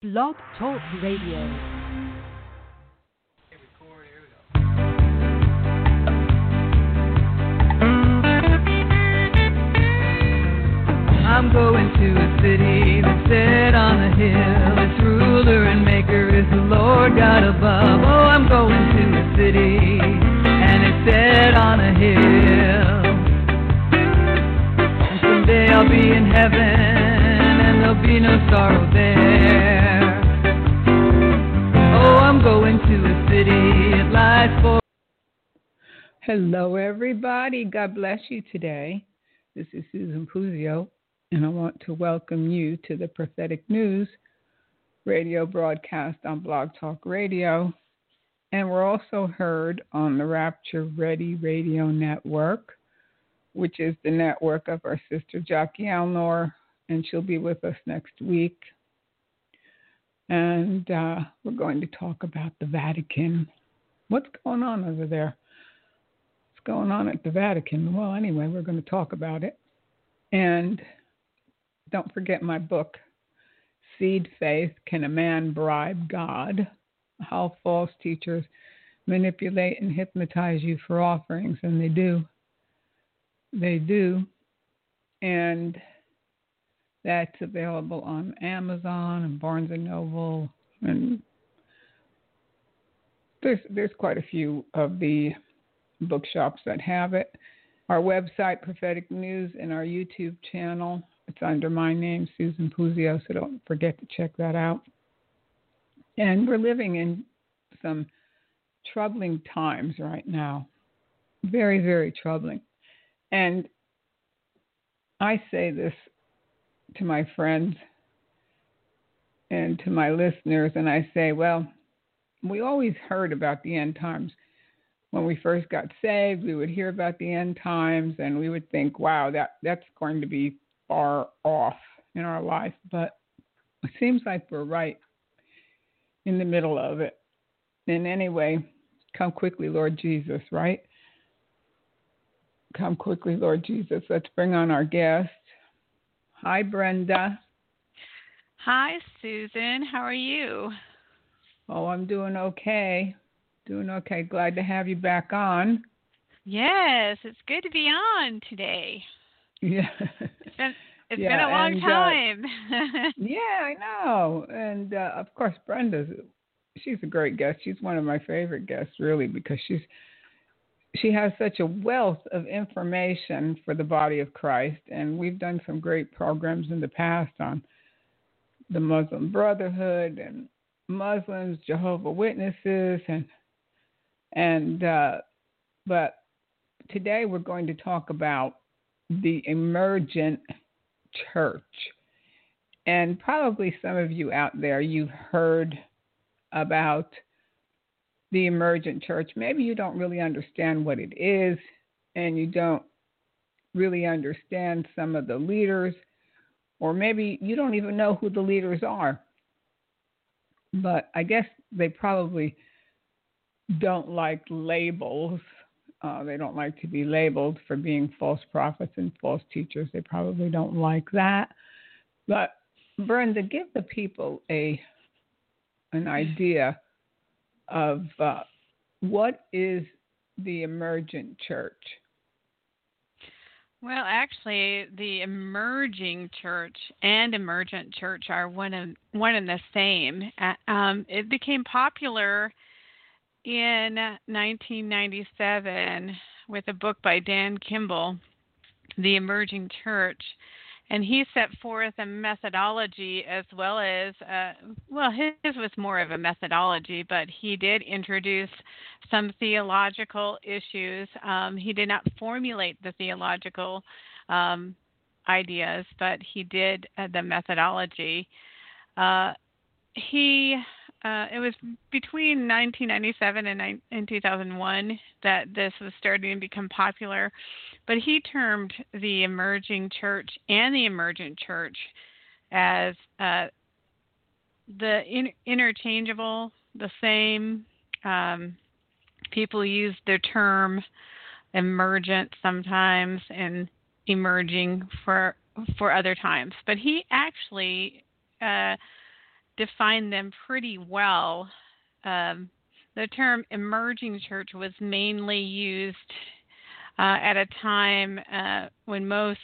Blog Talk Radio. I'm going to a city that's set on a hill. Its ruler and maker is the Lord God above. Oh, I'm going to a city and it's set on a hill. And someday I'll be in heaven and there'll be no sorrow there. Hello, everybody. God bless you today. This is Susan Puzio, and I want to welcome you to the Prophetic News radio broadcast on Blog Talk Radio. And we're also heard on the Rapture Ready Radio Network, which is the network of our sister Jackie Alnor, and she'll be with us next week. And uh, we're going to talk about the Vatican. What's going on over there? Going on at the Vatican? Well, anyway, we're going to talk about it. And don't forget my book, Seed Faith Can a Man Bribe God? How False Teachers Manipulate and Hypnotize You for Offerings. And they do. They do. And that's available on Amazon and Barnes and Noble and there's there's quite a few of the bookshops that have it. Our website, Prophetic News, and our YouTube channel. It's under my name, Susan Puzio, so don't forget to check that out. And we're living in some troubling times right now. Very, very troubling. And I say this to my friends and to my listeners, and I say, well, we always heard about the end times. When we first got saved, we would hear about the end times, and we would think, wow, that, that's going to be far off in our life. But it seems like we're right in the middle of it. And anyway, come quickly, Lord Jesus, right? Come quickly, Lord Jesus. Let's bring on our guest. Hi, Brenda. Hi, Susan. How are you? Oh, I'm doing okay. Doing okay. Glad to have you back on. Yes, it's good to be on today. Yeah. It's been it's Yeah, been a long and, uh, time. yeah, I know. And uh, of course, Brenda's she's a great guest. She's one of my favorite guests, really, because she's she has such a wealth of information for the body of Christ, and we've done some great programs in the past on the Muslim Brotherhood and Muslims, Jehovah Witnesses, and and uh, but today we're going to talk about the emergent church. And probably some of you out there, you've heard about the emergent church. Maybe you don't really understand what it is, and you don't really understand some of the leaders, or maybe you don't even know who the leaders are. But I guess they probably don't like labels. Uh, they don't like to be labeled for being false prophets and false teachers. They probably don't like that. But Brenda, give the people a an idea of uh, what is the emergent church. well, actually, the emerging church and emergent church are one and one and the same. Um, it became popular in 1997 with a book by Dan Kimball, The Emerging Church. And he set forth a methodology as well as, uh, well, his was more of a methodology, but he did introduce some theological issues. Um, he did not formulate the theological um, ideas, but he did uh, the methodology. Uh, he uh, it was between 1997 and, and 2001 that this was starting to become popular. But he termed the emerging church and the emergent church as uh, the in- interchangeable, the same. Um, people use the term emergent sometimes and emerging for for other times. But he actually uh, defined them pretty well. Um, the term emerging church was mainly used uh, at a time uh, when most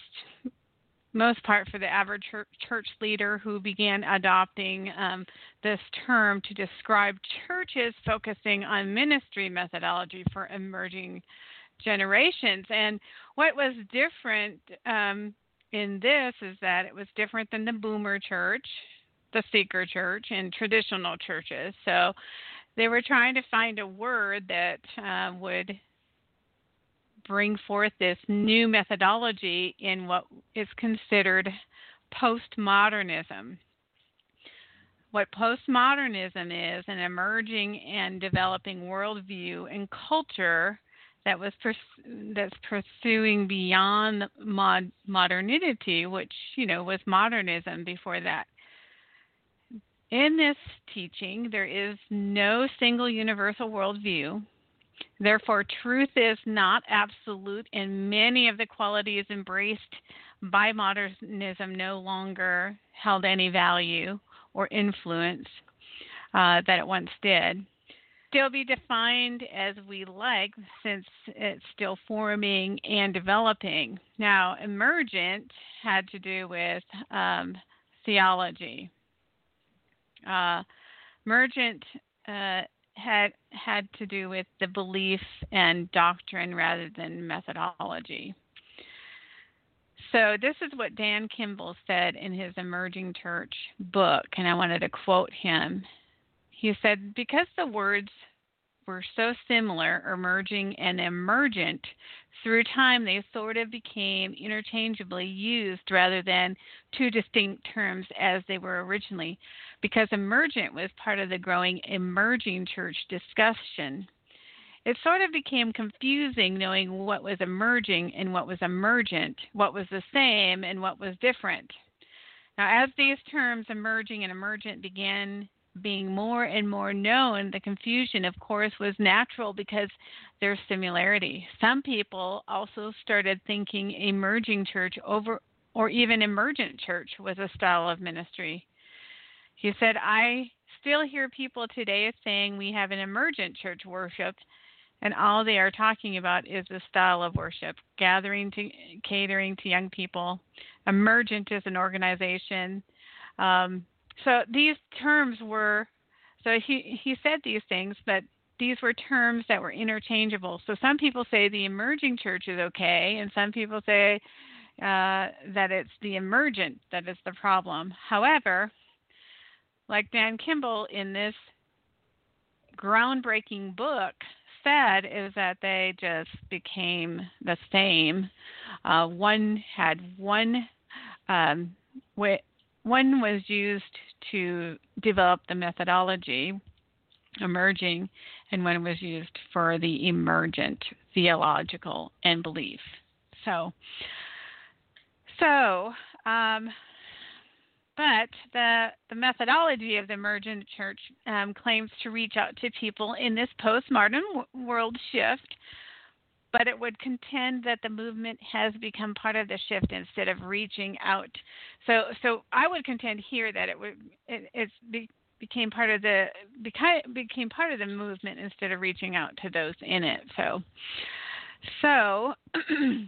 most part for the average church leader who began adopting um, this term to describe churches focusing on ministry methodology for emerging generations. And what was different um, in this is that it was different than the boomer church, the seeker church, and traditional churches. So they were trying to find a word that uh, would bring forth this new methodology in what is considered postmodernism. What postmodernism is an emerging and developing worldview and culture that was pers- that's pursuing beyond mod- modernity, which you know was modernism before that. In this teaching, there is no single universal worldview. Therefore, truth is not absolute, and many of the qualities embraced by modernism no longer held any value or influence uh, that it once did. Still be defined as we like since it's still forming and developing. Now, emergent had to do with um, theology. Uh, emergent uh, had had to do with the belief and doctrine rather than methodology. So this is what Dan Kimball said in his Emerging Church book, and I wanted to quote him. He said, Because the words were so similar, emerging and emergent, through time they sort of became interchangeably used rather than two distinct terms as they were originally because emergent was part of the growing emerging church discussion. It sort of became confusing knowing what was emerging and what was emergent, what was the same and what was different. Now, as these terms emerging and emergent began being more and more known, the confusion, of course, was natural because there's similarity. Some people also started thinking emerging church over or even emergent church was a style of ministry. He said, I still hear people today saying we have an emergent church worship, and all they are talking about is the style of worship, gathering to catering to young people. Emergent is an organization. Um, so these terms were, so he, he said these things, but these were terms that were interchangeable. So some people say the emerging church is okay, and some people say uh, that it's the emergent that is the problem. However, like Dan Kimball in this groundbreaking book said, is that they just became the same. Uh, one had one, um, wh- one was used to develop the methodology, emerging, and one was used for the emergent theological and belief. So, so um, but the, the methodology of the emergent church um, claims to reach out to people in this postmodern w- world shift, but it would contend that the movement has become part of the shift instead of reaching out. So, so I would contend here that it would it, it's be, became part of the became, became part of the movement instead of reaching out to those in it. So, so.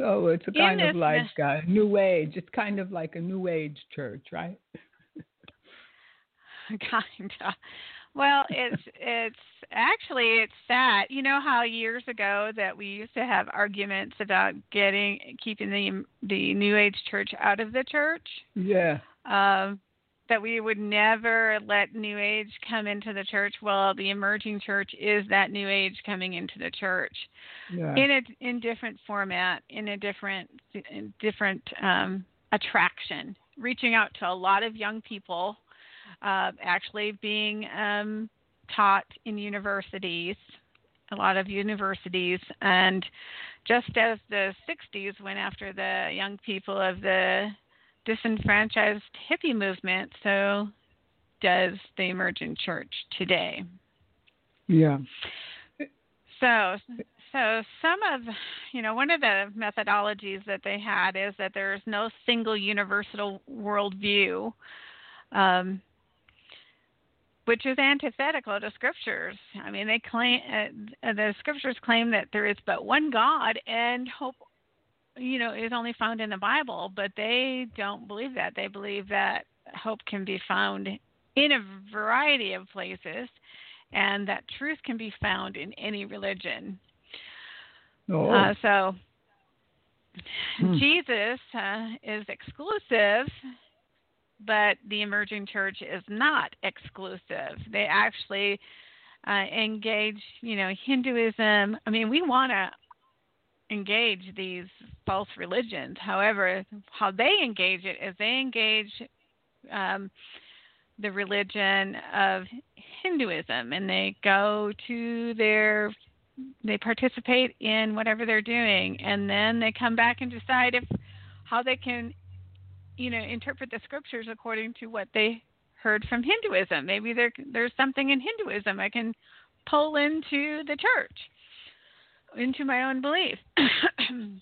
So it's a kind of like a new age. It's kind of like a new age church, right? kind of. Well, it's it's actually it's that You know how years ago that we used to have arguments about getting keeping the the New Age church out of the church. Yeah. Um, that we would never let New Age come into the church. Well, the emerging church is that New Age coming into the church yeah. in a in different format, in a different in different um, attraction, reaching out to a lot of young people, uh, actually being um, taught in universities, a lot of universities, and just as the 60s went after the young people of the disenfranchised hippie movement, so does the emergent church today. Yeah. So, so some of, you know, one of the methodologies that they had is that there is no single universal worldview. um, which is antithetical to scriptures. I mean, they claim uh, the scriptures claim that there is but one God, and hope, you know, is only found in the Bible. But they don't believe that. They believe that hope can be found in a variety of places, and that truth can be found in any religion. Oh. Uh, so Hmm. Jesus uh, is exclusive, but the emerging church is not exclusive. They actually uh, engage, you know, Hinduism. I mean, we want to engage these false religions. However, how they engage it is they engage um, the religion of Hinduism, and they go to their they participate in whatever they're doing and then they come back and decide if how they can you know interpret the scriptures according to what they heard from Hinduism. Maybe there there's something in Hinduism I can pull into the church, into my own belief.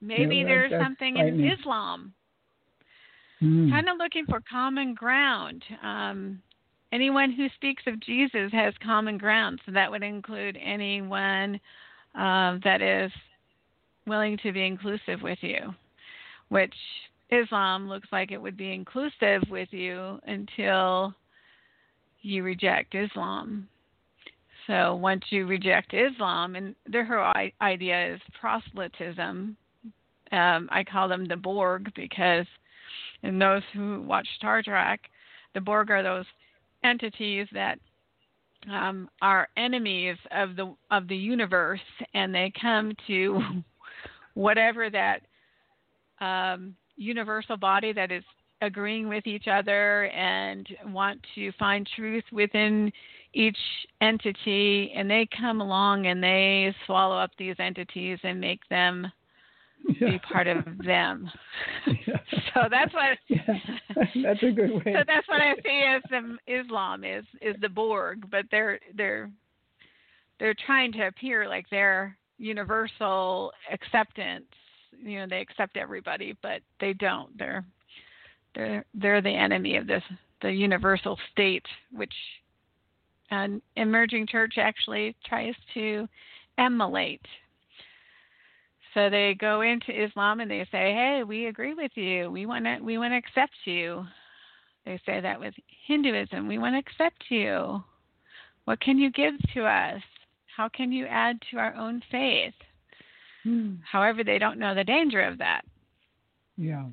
Maybe Yeah, there's something in. Islam. Hmm. Kind of looking for common ground. Um, anyone who speaks of Jesus has common ground, so that would include anyone um, that is willing to be inclusive with you, which Islam looks like it would be inclusive with you until you reject Islam. So once you reject Islam, and their whole idea is proselytism. Um, I call them the Borg because, and those who watch Star Trek, the Borg are those entities that um, are enemies of the of the universe, and they come to whatever that um, universal body that is agreeing with each other and want to find truth within each entity, and they come along and they swallow up these entities and make them be part of them. Yeah. so that's what Yeah, that's a good way. so that's what I see as the Islam is is the Borg, but they're they're they're trying to appear like they're universal acceptance. You know, they accept everybody, but they don't. They're they're they're the enemy of this the universal state, which an emerging church actually tries to emulate. So they go into Islam and they say, "Hey, we agree with you. We want to we want to accept you." They say that with Hinduism, "We want to accept you. What can you give to us? How can you add to our own faith?" Hmm. However, they don't know the danger of that. Yeah.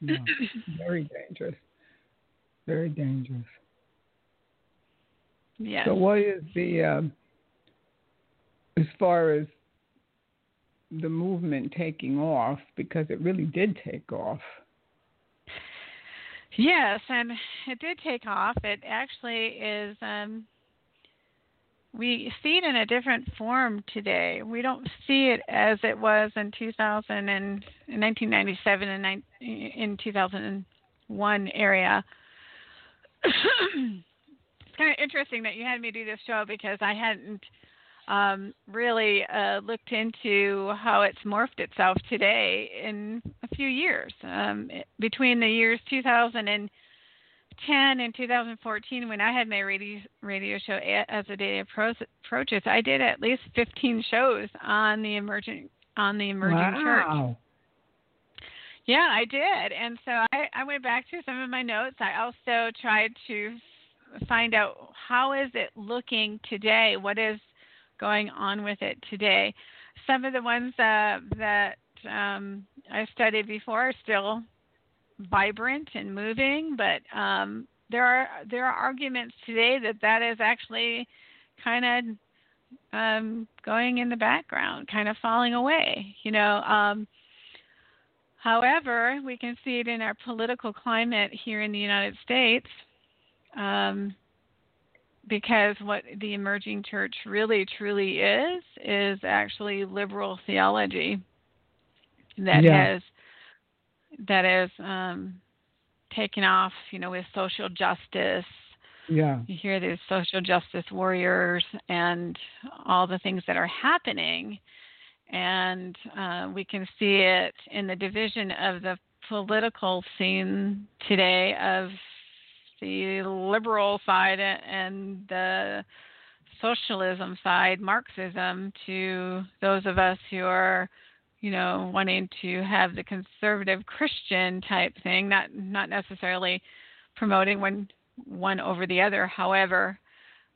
yeah. Very dangerous. Very dangerous. So, what is the, um, as far as the movement taking off, because it really did take off. Yes, and it did take off. It actually is. Um, we see it in a different form today. We don't see it as it was in 2000 and in 1997 and in 2001 area. It's kind of interesting that you had me do this show because I hadn't um, really uh, looked into how it's morphed itself today in a few years. Um, between the years 2010 and 2014, when I had my radio, radio show as the day appro- approaches, I did at least 15 shows on the emerging on the emerging church. wow. Yeah, I did. And so I, I went back to some of my notes. I also tried to find out how is it looking today? What is going on with it today? Some of the ones uh, that um, I studied before are still vibrant and moving, but um, there are there are arguments today that that is actually kind of um, going in the background, kind of falling away. You know. Um, However, we can see it in our political climate here in the United States, um, because what the emerging church really truly is is actually liberal theology that Yeah. has that has um, taken off, you know, with social justice. Yeah. You hear these social justice warriors and all the things that are happening and uh, we can see it in the division of the political scene today of the liberal side and the socialism side, Marxism, to those of us who are, you know, wanting to have the conservative Christian type thing, not not necessarily promoting one one over the other. However,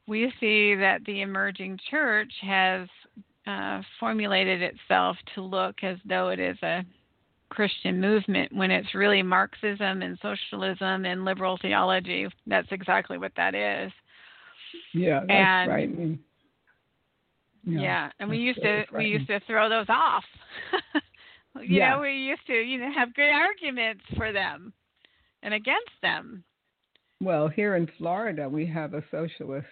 we see that the emerging church has uh, formulated itself to look as though it is a Christian movement when it's really Marxism and socialism and liberal theology. That's exactly what that is. Yeah, that's and, frightening. Yeah, yeah and we used to we used to throw those off. you yeah. know, we used to you know have good arguments for them and against them. Well, here in Florida, we have a socialist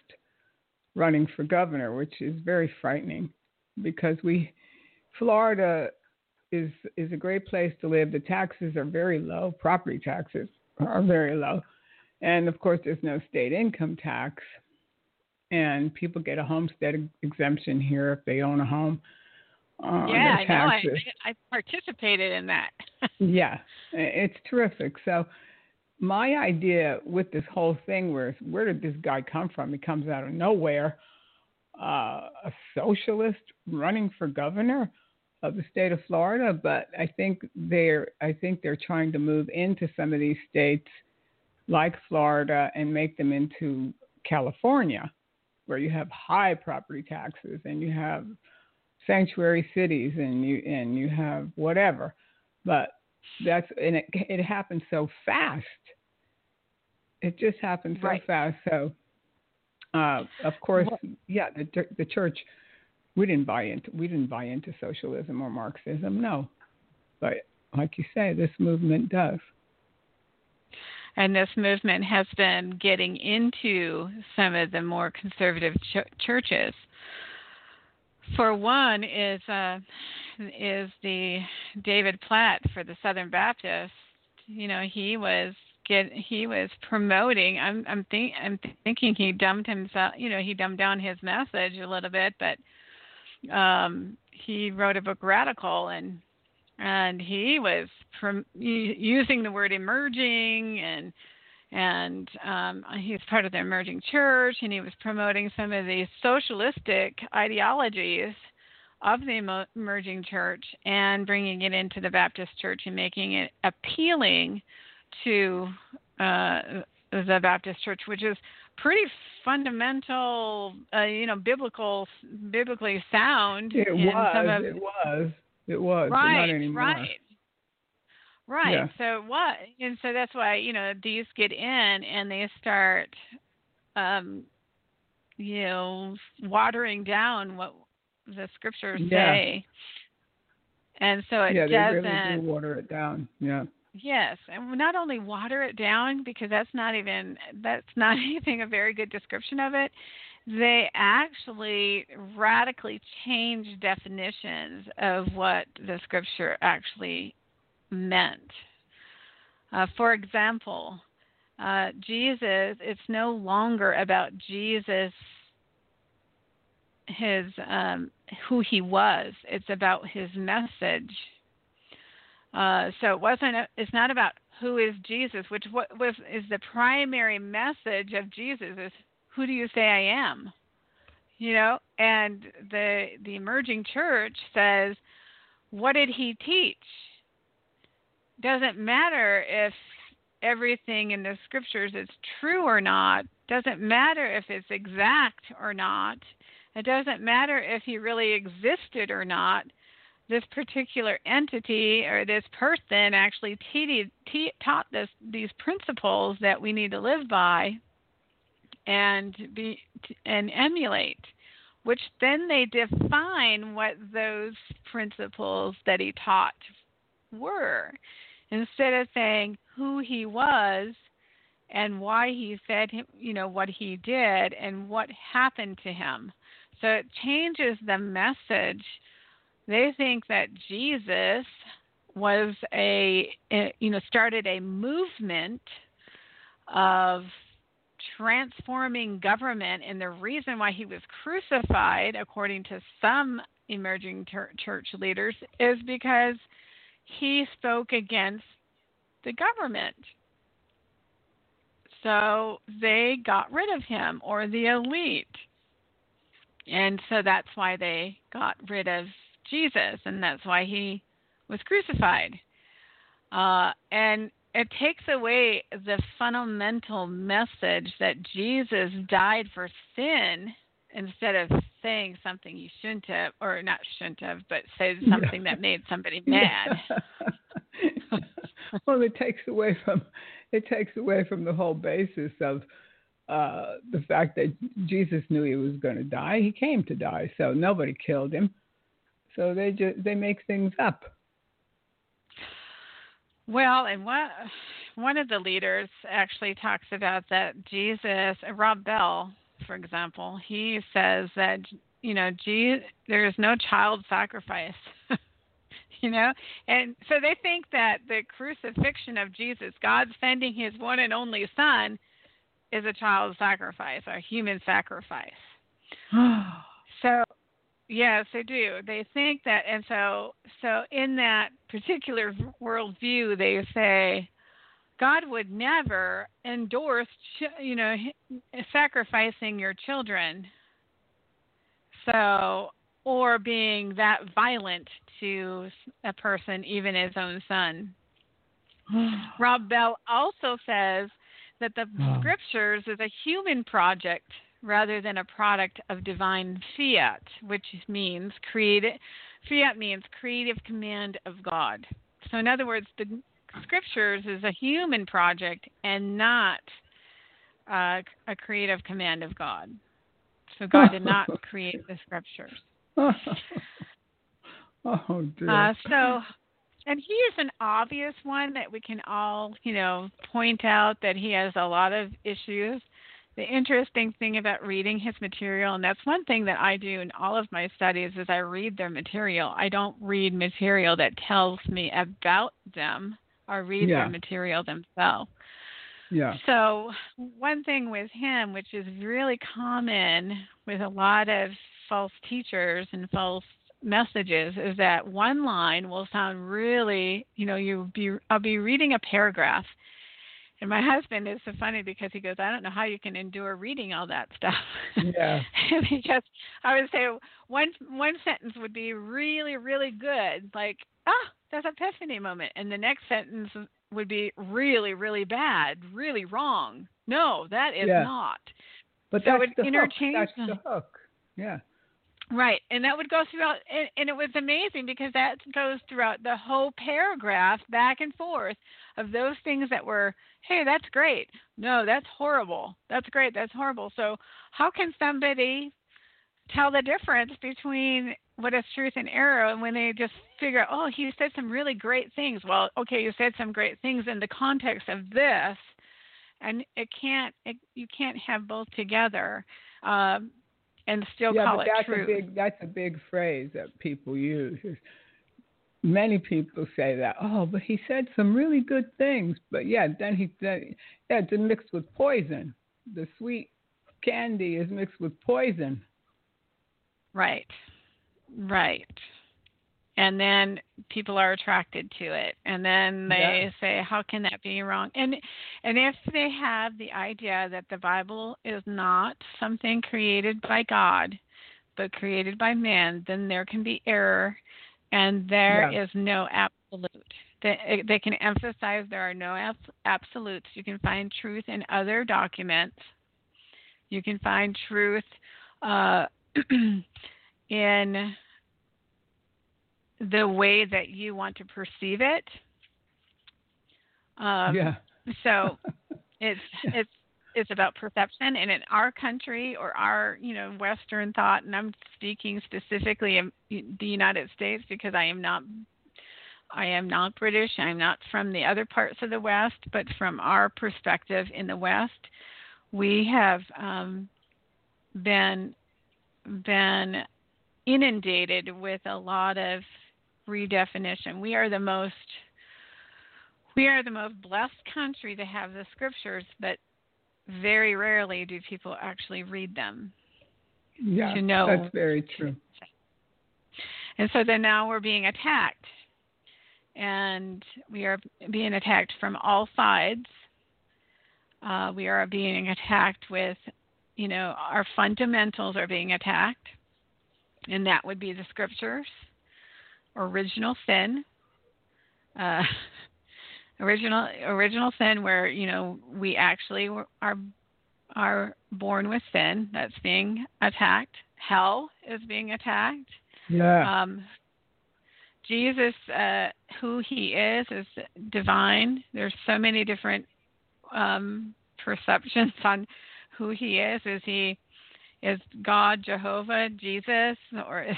running for governor, which is very frightening because we Florida is is a great place to live. The taxes are very low. Property taxes are very low, and of course, there's no state income tax. And people get a homestead exemption here if they own a home. Uh, yeah, I know. I, I participated in that. yeah, it's terrific. So my idea with this whole thing was where did this guy come from? He comes out of nowhere. Uh, a socialist running for governor of the state of Florida, but I think they're I think they're trying to move into some of these states like Florida and make them into California, where you have high property taxes and you have sanctuary cities and you and you have whatever. But that's and it it happens so fast. It just happens so right. fast. So, uh, of course, yeah, the the church we didn't buy into we didn't buy into socialism or Marxism, no. But like you say, this movement does. And this movement has been getting into some of the more conservative ch- churches. For one, is uh, is the David Platt for the Southern Baptist. You know, he was get he was promoting. I'm I'm think I'm thinking he dumbed himself. You know, he dumbed down his message a little bit, but um, he wrote a book, Radical, and and he was prom- using the word emerging and and um, he's part of the emerging church and he was promoting some of the socialistic ideologies of the emerging church and bringing it into the Baptist church and making it appealing to uh, the Baptist church, which is pretty fundamental, uh, you know, biblical, biblically sound. It was. Of, it was. It was. Right. not right. Right. Yeah. So what? And so that's why you know these get in and they start, um, you know, watering down what the scriptures yeah. say. And so it yeah, doesn't. they really do water it down. Yeah. Yes, and not only water it down because that's not even that's not even a very good description of it. They actually radically change definitions of what the scripture actually meant. Uh, for example, uh, Jesus, it's no longer about Jesus, his um, who he was. It's about his message uh, so it wasn't. A, it's not about who is Jesus, which what was is the primary message of Jesus is who do you say I am? You know, and the the emerging church says, what did he teach? Doesn't matter if everything in the scriptures is true or not. Doesn't matter if it's exact or not. It doesn't matter if he really existed or not this particular entity or this person actually te- te- taught this these principles that we need to live by and be and emulate which then they define what those principles that he taught were. Instead of saying who he was and why he said you know what he did and what happened to him. So it changes the message they think that Jesus was a, you know, started a movement of transforming government, and the reason why he was crucified, according to some emerging church leaders, is because he spoke against the government. so they got rid of him or the elite. And so that's why they got rid of Jesus, and that's why he was crucified. Uh, and it takes away the fundamental message that Jesus died for sin instead of saying something you shouldn't have, or not shouldn't have, but said something yeah. that made somebody mad. Yeah. well, it takes away from it takes away from the whole basis of uh, the fact that Jesus knew he was going to die. He came to die, so nobody killed him. So they just they make things up. Well, and one one of the leaders actually talks about that Jesus, Rob Bell, for example, he says that you know, Jesus, there is no child sacrifice. you know, and so they think that the crucifixion of Jesus, God sending His one and only Son, is a child sacrifice a human sacrifice. so Yes, they do. They think that, and so so in that particular worldview, they say God would never endorse, you know, sacrificing your children. So, or being that violent to a person, even his own son. Rob Bell also says that the scriptures is a human project rather than a product of divine fiat, which means creative. Fiat means creative command of God. So, in other words, the scriptures is a human project and not uh, a creative command of God. So, God did not create the scriptures. oh dear. Uh, so, and he is an obvious one that we can all, you know, point out that he has a lot of issues the interesting thing about reading his material, and that's one thing that I do in all of my studies, is I read their material. I don't read material that tells me about them. I read yeah. their material themselves. Yeah. So one thing with him, which is really common with a lot of false teachers and false messages, is that one line will sound really, you know, you be I'll be reading a paragraph and my husband is so funny because he goes, I don't know how you can endure reading all that stuff. Yeah. because I would say one one sentence would be really, really good, like, ah, that's epiphany moment. And the next sentence would be really, really bad, really wrong. No, that is yeah. not. But so that's the interchange. Hook. That's the hook. Yeah. Right, and that would go throughout, and, and it was amazing because that goes throughout the whole paragraph, back and forth, of those things that were, hey, that's great. No, that's horrible. That's great. That's horrible. So, how can somebody tell the difference between what is truth and error and when they just figure, oh, he said some really great things? Well, okay, you said some great things in the context of this, and it can't, it, you can't have both together. Um, and still yeah, call but it that's truth. A big, that's a big phrase that people use. Many people say that. Oh, but he said some really good things. But yeah, then he said, yeah, it's mixed with poison. The sweet candy is mixed with poison. Right. Right and then people are attracted to it. And then they yeah. say how can that be wrong? And and if they have the idea that the bible is not something created by god but created by man then there can be error and there yeah. is no absolute. They, they can emphasize there are no absolutes. You can find truth in other documents. You can find truth uh, in the way that you want to perceive it. Um, yeah. so it's it's it's about perception, and in our country or our you know Western thought, and I'm speaking specifically of the United States because I am not I am not British. I'm not from the other parts of the West, but from our perspective in the West, we have um, been been inundated with a lot of redefinition. We are the most we are the most blessed country to have the scriptures, but very rarely do people actually read them. Yeah, to know that's very true. And so then now we're being attacked, and we are being attacked from all sides. Uh, we are being attacked with, you know, our fundamentals are being attacked, and that would be the scriptures, original sin, uh, original original sin, where you know we actually are are born with sin that's being attacked. Hell is being attacked. Yeah. Um, Jesus, uh, who he is, is divine. There's so many different um, perceptions on who he is. Is he is God Jehovah Jesus, or is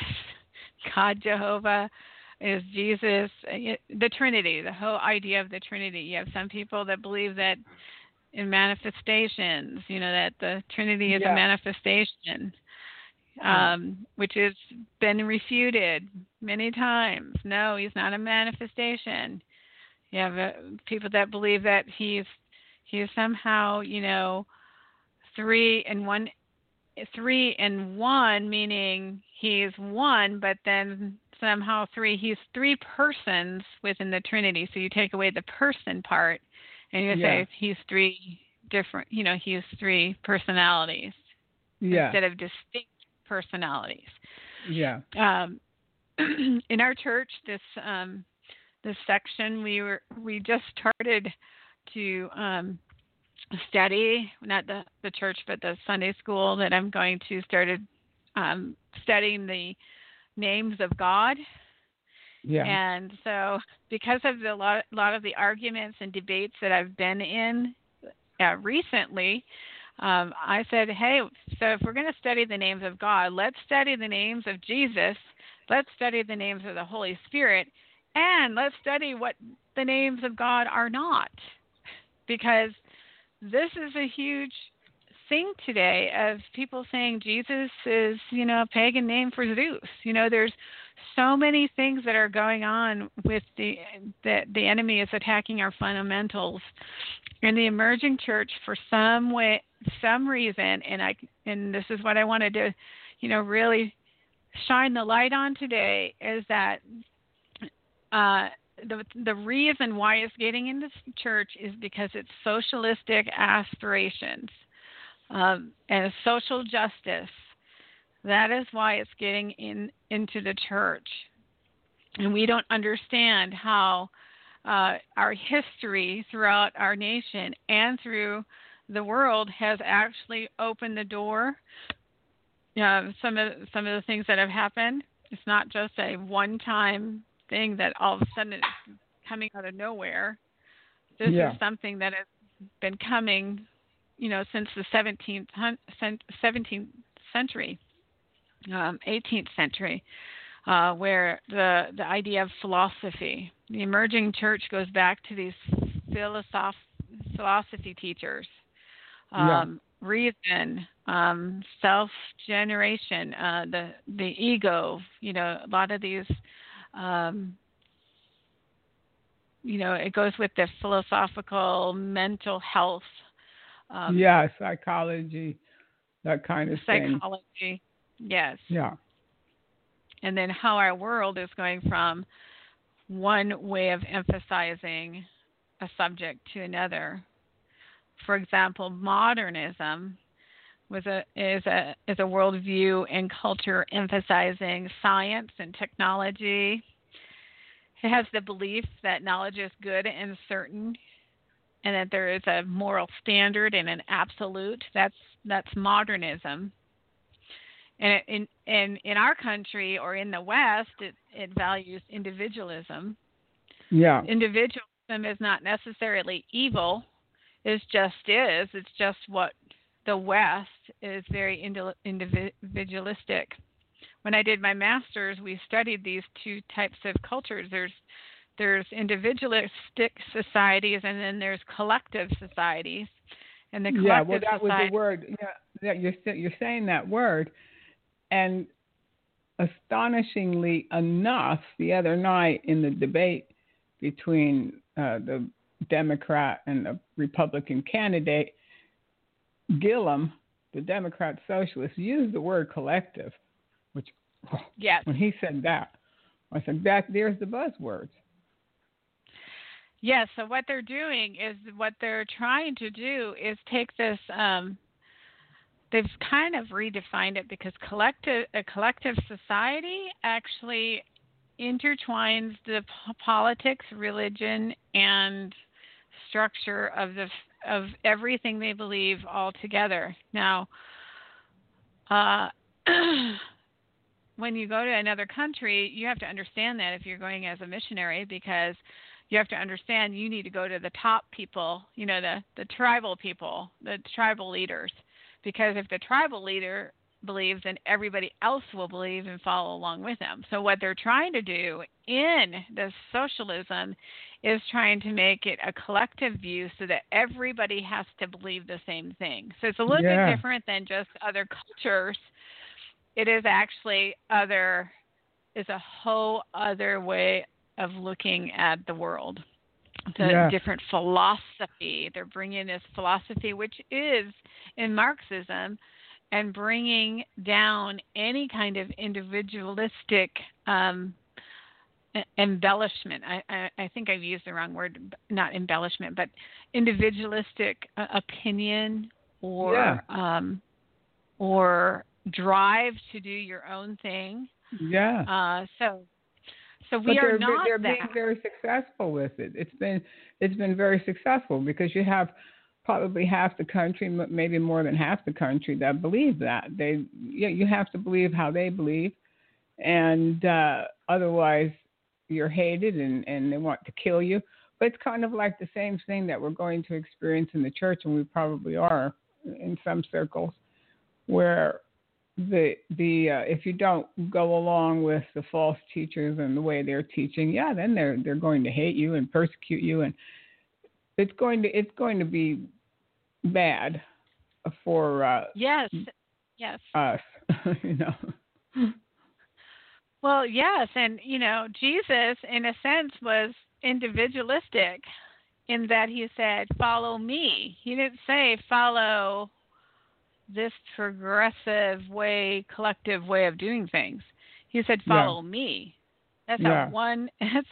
God Jehovah? Is Jesus the Trinity? The whole idea of the Trinity. You have some people that believe that in manifestations, you know, that the Trinity is yeah. a manifestation um, which has been refuted many times. No, he's not a manifestation. You have uh, people that believe that he's he's somehow, you know, three and one, three and one, meaning he's one, but then somehow three. He's three persons within the Trinity. So you take away the person part, and you yeah. say he's three different. You know, he's three personalities yeah. instead of distinct personalities. Yeah. Um, in our church, this um, this section we were we just started to um, study not the the church but the Sunday school that I'm going to started um, studying the names of God. Yeah. And so, because of the lot, lot of the arguments and debates that I've been in uh, recently, um, I said, hey, so if we're going to study the names of God, let's study the names of Jesus, let's study the names of the Holy Spirit, and let's study what the names of God are not. Because this is a huge thing today of people saying Jesus is, you know, a pagan name for Zeus. You know, there's so many things that are going on with the that the enemy is attacking our fundamentals in the emerging church for some way some reason and i and this is what i wanted to you know really shine the light on today is that uh the the reason why it's getting into church is because it's socialistic aspirations um, and social justice that is why it's getting in into the church. And we don't understand how uh, our history throughout our nation and through the world has actually opened the door. Uh, some of some of the things that have happened. It's not just a one-time thing that all of a sudden is coming out of nowhere. This yeah. is something that has been coming, you know, since the 17th 17th century um, 18th century, uh, where the the idea of philosophy, the emerging church goes back to these philosoph- philosophy teachers, um, yeah. reason, um, self generation, uh, the the ego. You know, a lot of these. Um, you know, it goes with the philosophical mental health. Um, yeah, psychology, that kind of psychology. thing. Psychology. Yes. Yeah. And then how our world is going from one way of emphasizing a subject to another. For example, modernism was a is a is a worldview and culture emphasizing science and technology. It has the belief that knowledge is good and certain, and that there is a moral standard and an absolute. That's that's modernism and in in in our country or in the West, it it values individualism. Yeah. Individualism is not necessarily evil. It just is. It's just what the West is very individualistic. When I did my master's, we studied these two types of cultures. There's there's individualistic societies and then there's collective societies. And the collective yeah, well, that society, was the word. Yeah, you're you're saying that word, and astonishingly enough, the other night in the debate between uh, the Democrat and the Republican candidate, Gillum, the Democrat socialist, used the word collective, which yes. when he said that, I said that there's the buzzwords. Yes. so what they're doing is what they're trying to do is take this. Um, they've kind of redefined it because collective a collective society actually intertwines the p- politics, religion, and structure of the of everything they believe all together. Now, uh, when you go to another country, you have to understand that if you're going as a missionary, because you have to understand you need to go to the top people, you know, the the tribal people, the tribal leaders, because if the tribal leader believes, then everybody else will believe and follow along with them. So what they're trying to do in the socialism is trying to make it a collective view so that everybody has to believe the same thing. So it's a little Yeah. bit different than just other cultures. It is actually other is a whole other way of looking at the world. The Yeah. different philosophy. They're bringing this philosophy, which is in Marxism, and bringing down any kind of individualistic um, embellishment. I, I, I think I've used the wrong word, not embellishment, but individualistic uh, opinion or Yeah. um, or drive to do your own thing. Yeah. Uh, so, so but we they're, not they're that. being very successful with it. It's been it's been very successful because you have probably half the country, maybe more than half the country that believe that. They you, you have to believe how they believe, and uh, otherwise you're hated and and they want to kill you. But it's kind of like the same thing that we're going to experience in the church, and we probably are in some circles, where the the uh, if you don't go along with the false teachers and the way they're teaching, yeah, then they're they're going to hate you and persecute you, and it's going to it's going to be bad for uh, Yes, yes. us, you know. Well, yes, and you know, Jesus in a sense was individualistic in that he said, "Follow me." He didn't say follow this progressive way, collective way of doing things. He said, Yeah. "Follow me." That's Yeah. a one. That's,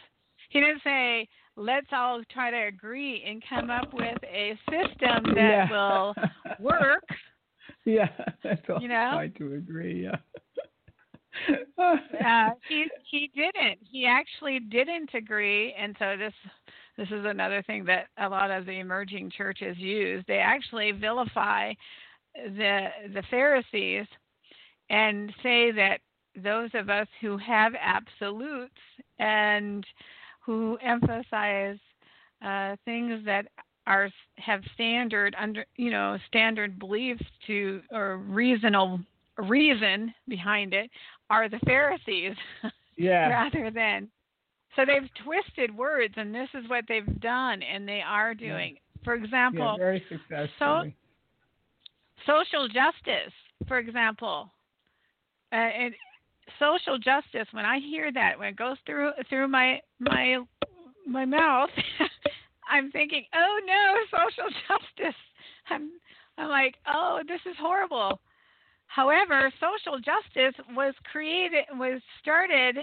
he didn't say, "Let's all try to agree and come up with a system that Yeah. will work." yeah, that's all. You know? I do agree. Yeah. uh, he he didn't. He actually didn't agree, and so this this is another thing that a lot of the emerging churches use. They actually vilify the the Pharisees and say that those of us who have absolutes and who emphasize uh, things that are have standard under you know standard beliefs to or reasonable reason behind it are the Pharisees yeah. rather than so they've twisted words and this is what they've done and they are doing for Yeah, example very successfully. Social justice for example. Uh, and social justice when i hear that when it goes through through my my my mouth i'm thinking oh no social justice. I'm i'm like oh this is horrible. However social justice was created was started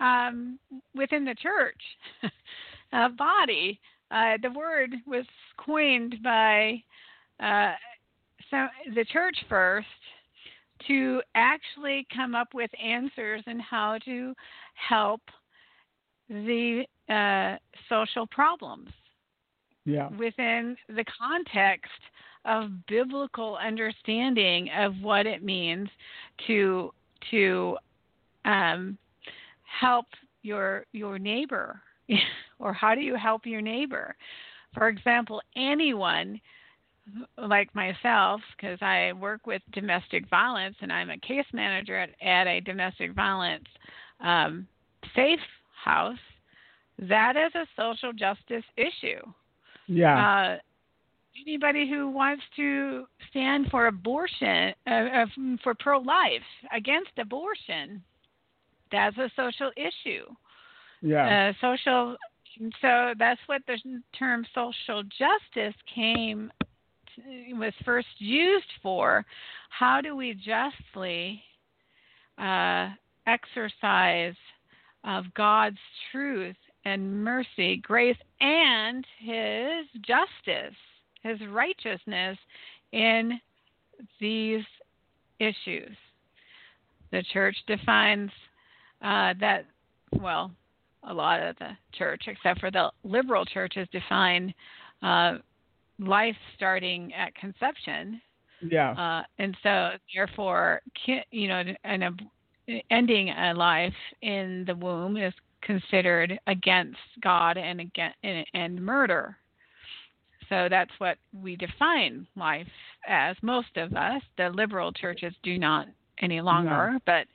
um, within the church uh, body. Uh, the word was coined by uh, so the church first to actually come up with answers and how to help the uh, social problems Yeah. within the context of biblical understanding of what it means to to um, help your your neighbor or how do you help your neighbor for example anyone like myself because i work with domestic violence and i'm a case manager at, at a domestic violence um, safe house that is a social justice issue Yeah. uh, anybody who wants to stand for abortion, uh, uh, for pro-life, against abortion, that's a social issue. yeah. Uh, social. So that's what the term social justice came was first used for. How do we justly uh, exercise of God's truth and mercy, grace and his justice, his righteousness in these issues. The church defines uh, that, well, a lot of the church, except for the liberal churches, define uh, life starting at conception. Yeah. Uh, and so, therefore, you know, an, ending a life in the womb is considered against God and against and, and murder. So that's what we define life as. Most of us, the liberal churches, do not any longer. No. But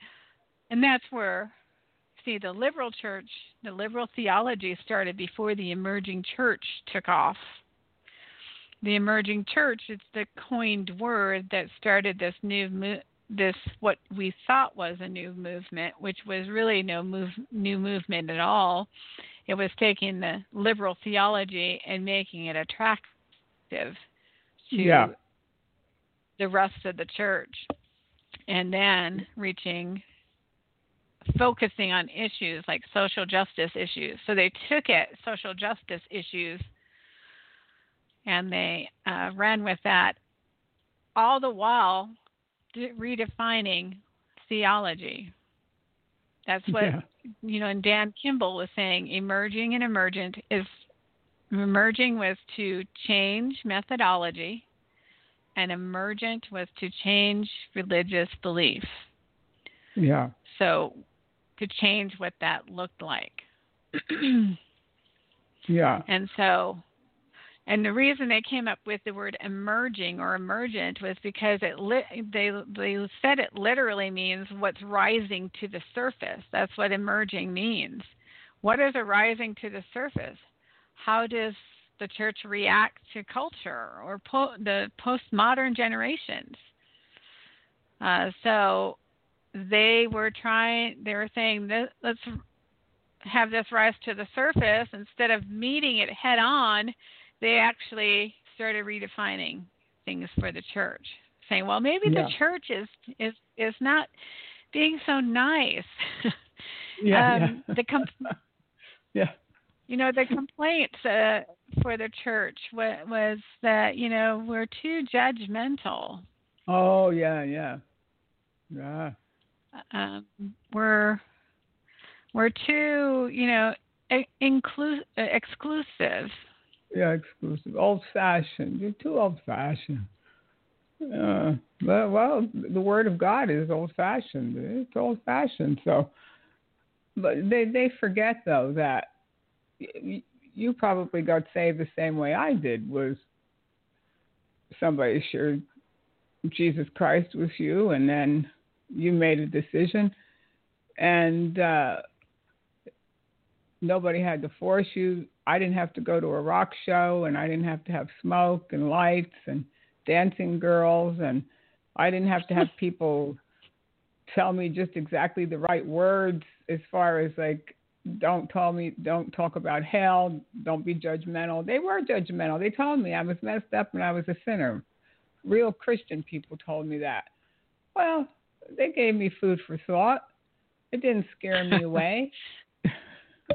and that's where see the liberal church, the liberal theology started before the emerging church took off. The emerging church, it's the coined word that started this new this what we thought was a new movement, which was really no move, new movement at all. It was taking the liberal theology and making it attractive to yeah. the rest of the church, and then reaching focusing on issues like social justice issues. So they took it, social justice issues, and they uh, ran with that, all the while redefining theology. That's what yeah. you know. And Dan Kimball was saying, emerging and emergent is emerging was to change methodology, and emergent was to change religious belief. Yeah. So to change what that looked like. yeah. And so, and the reason they came up with the word emerging or emergent was because it li- they they said it literally means what's rising to the surface. That's what emerging means. What is arising to the surface? How does the church react to culture or po- the postmodern generations? Uh, so they were trying they were saying let's have this rise to the surface instead of meeting it head on they actually started redefining things for the church saying well maybe yeah. the church is is is not being so nice yeah, um, yeah. the com- yeah you know the complaints uh, for the church was, was that you know we're too judgmental oh yeah yeah yeah um, we're we're too you know inclu- exclusive. Yeah, exclusive, old fashioned. You're too old fashioned. Uh, well, the word of God is old fashioned. It's old fashioned. So, but they they forget though that you probably got saved the same way I did. Was somebody shared Jesus Christ with you, and then you made a decision, and uh, nobody had to force you. I didn't have to go to a rock show, and I didn't have to have smoke and lights and dancing girls, and I didn't have to have people tell me just exactly the right words as far as like don't tell me don't talk about hell don't be judgmental they were judgmental they told me i was messed up and i was a sinner real christian people told me that well they gave me food for thought. It didn't scare me away.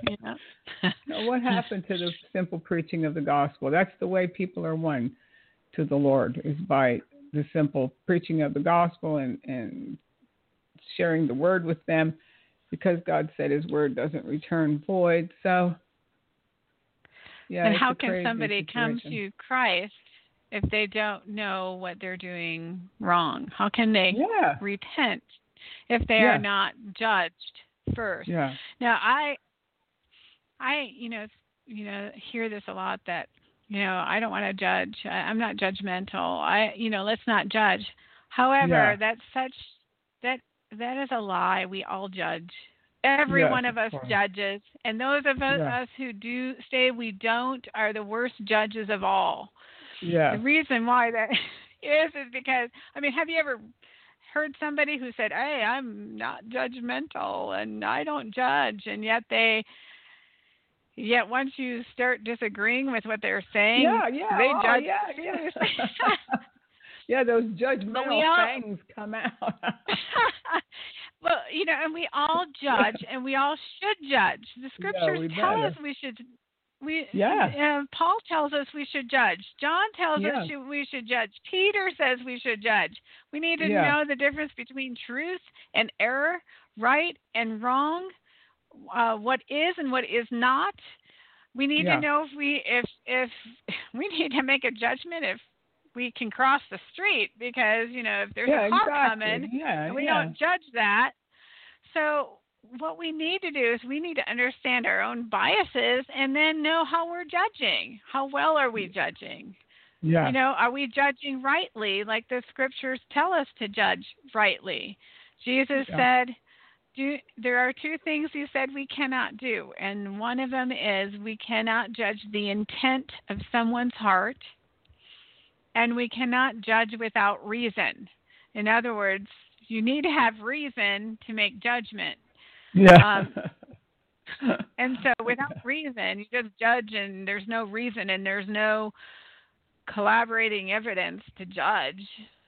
Yeah. now, what happened to the simple preaching of the gospel? That's the way people are won to the Lord is by the simple preaching of the gospel and, and sharing the word with them because God said his word doesn't return void. So yeah. And how can somebody situation. come to Christ if they don't know what they're doing wrong? How can they yeah. repent if they Yeah. are not judged first? Yeah. Now I I you know you know hear this a lot that you know I don't want to judge. I, I'm not judgmental. I you know let's not judge. However, Yeah. that's such that that is a lie. We all judge. Every one of us judges, and those of us, Yeah. us who do say we don't are the worst judges of all. Yeah. The reason why that is is because I mean, have you ever heard somebody who said, "Hey, I'm not judgmental and I don't judge," and yet they yet once you start disagreeing with what they're saying, Yeah, yeah. they oh, judge yeah, seriously. yeah, those judgmental all- things come out. well, you know, and we all judge, and we all should judge. The scriptures we tell us we should. We Yeah. Uh, Paul tells us we should judge. John tells Yeah. us we should judge. Peter says we should judge. We need to Yeah. know the difference between truth and error, right and wrong, uh, what is and what is not. We need Yeah. to know if we if if we need to make a judgment if we can cross the street because you know if there's yeah, a car exactly. coming Yeah, and we don't judge that. So what we need to do is we need to understand our own biases and then know how we're judging. How well are we judging? yeah. You know, are we judging rightly like the scriptures tell us to judge rightly? Jesus Yeah. said, do, there are two things you said we cannot do, and one of them is we cannot judge the intent of someone's heart, and we cannot judge without reason. In other words, you need to have reason to make judgment. yeah. Um, and so without reason, you just judge and there's no reason and there's no collaborating evidence to judge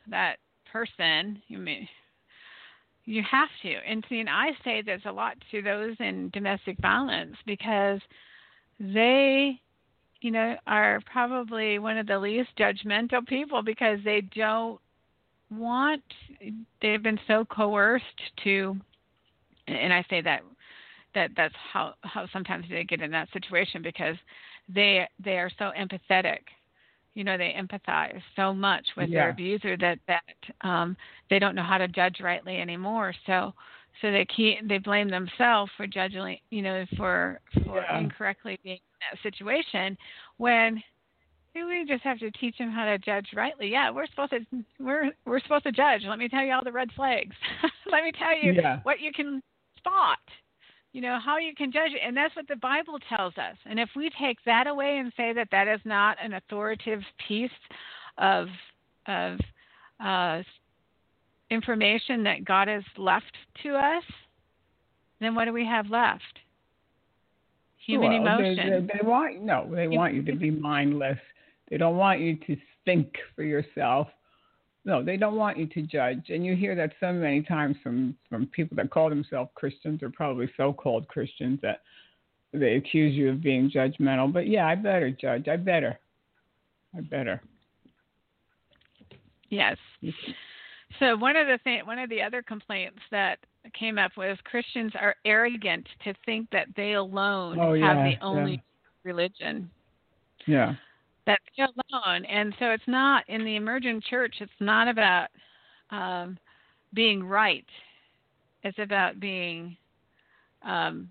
that person. You mean you have to. And see, and I say there's a lot to those in domestic violence because they, you know, are probably one of the least judgmental people because they don't want they've been so coerced to and I say that that that's how how sometimes they get in that situation because they they are so empathetic you know they empathize so much with their abuser that that um they don't know how to judge rightly anymore so so they keep they blame themselves for judging you know for for Yeah. incorrectly being in that situation when we just have to teach them how to judge rightly. Yeah, we're supposed to we're we're supposed to judge. Let me tell you all the red flags. Let me tell you Yeah. what you can spot. You know how you can judge it, and that's what the Bible tells us. And if we take that away and say that that is not an authoritative piece of of uh, information that God has left to us, then what do we have left? Human well, they- They, they want no, they want you to be mindless. They don't want you to think for yourself. No, they don't want you to judge. And you hear that so many times from from people that call themselves Christians or probably so-called Christians that they accuse you of being judgmental. But yeah, I better judge. I better. I better. Yes. So one of the thing, one of the other complaints that came up was Christians are arrogant to think that they alone Oh, have the only yeah. religion. Yeah. That they're alone, and so it's not in the emergent church. It's not about um, being right. It's about being um,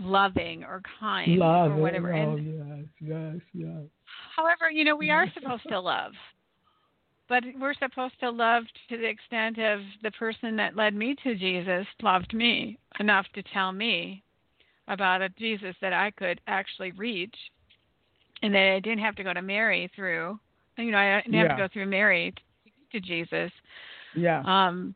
loving or kind Love or whatever. It. And Oh, yes, yes, yes. However, you know, we are supposed to love. But we're supposed to love to the extent of the person that led me to Jesus loved me enough to tell me about a Jesus that I could actually reach and that I didn't have to go to Mary through. You know, I didn't have to go through Mary to Jesus. Yeah. Um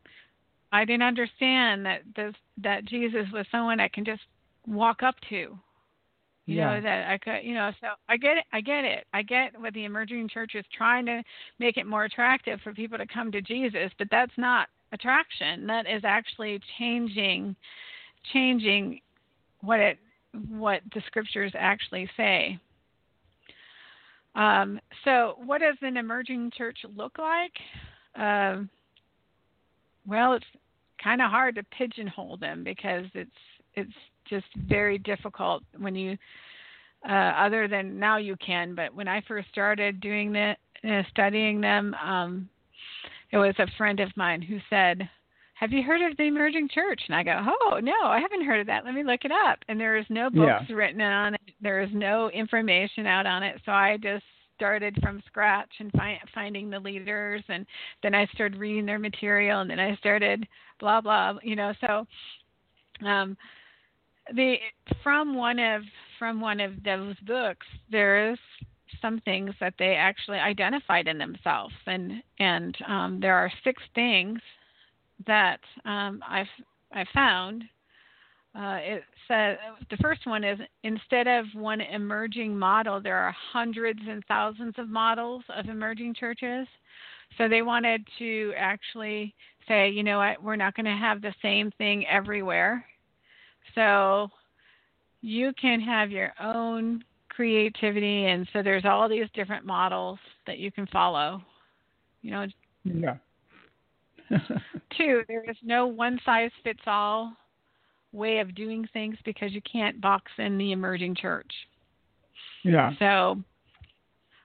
I didn't understand that this that Jesus was someone I can just walk up to you yeah. know that i could you know so i get it i get it i get what the emerging church is trying to make it more attractive for people to come to jesus but that's not attraction that is actually changing changing what it what the scriptures actually say um, so what does an emerging church look like? Um, well it's kind of hard to pigeonhole them because it's it's just very difficult when you uh, other than now you can but when i first started doing that uh, studying them um it was a friend of mine who said have you heard of the emerging church? And i go oh no i haven't heard of that. Let me look it up. And there is no books Yeah. written on it. There is no information out on it. So i just started from scratch and fi- finding the leaders. And then i started reading their material. And then i started blah blah you know so um the from one of from one of those books there is some things that they actually identified in themselves. And and um, there are six things that um, I've I found. Uh, it says the first one is instead of one emerging model, there are hundreds and thousands of models of emerging churches. So they wanted to actually say, you know what, we're not going to have the same thing everywhere. So you can have your own creativity and so there's all these different models that you can follow. You know, yeah. two, there is no one size fits all way of doing things because you can't box in the emerging church. Yeah. So,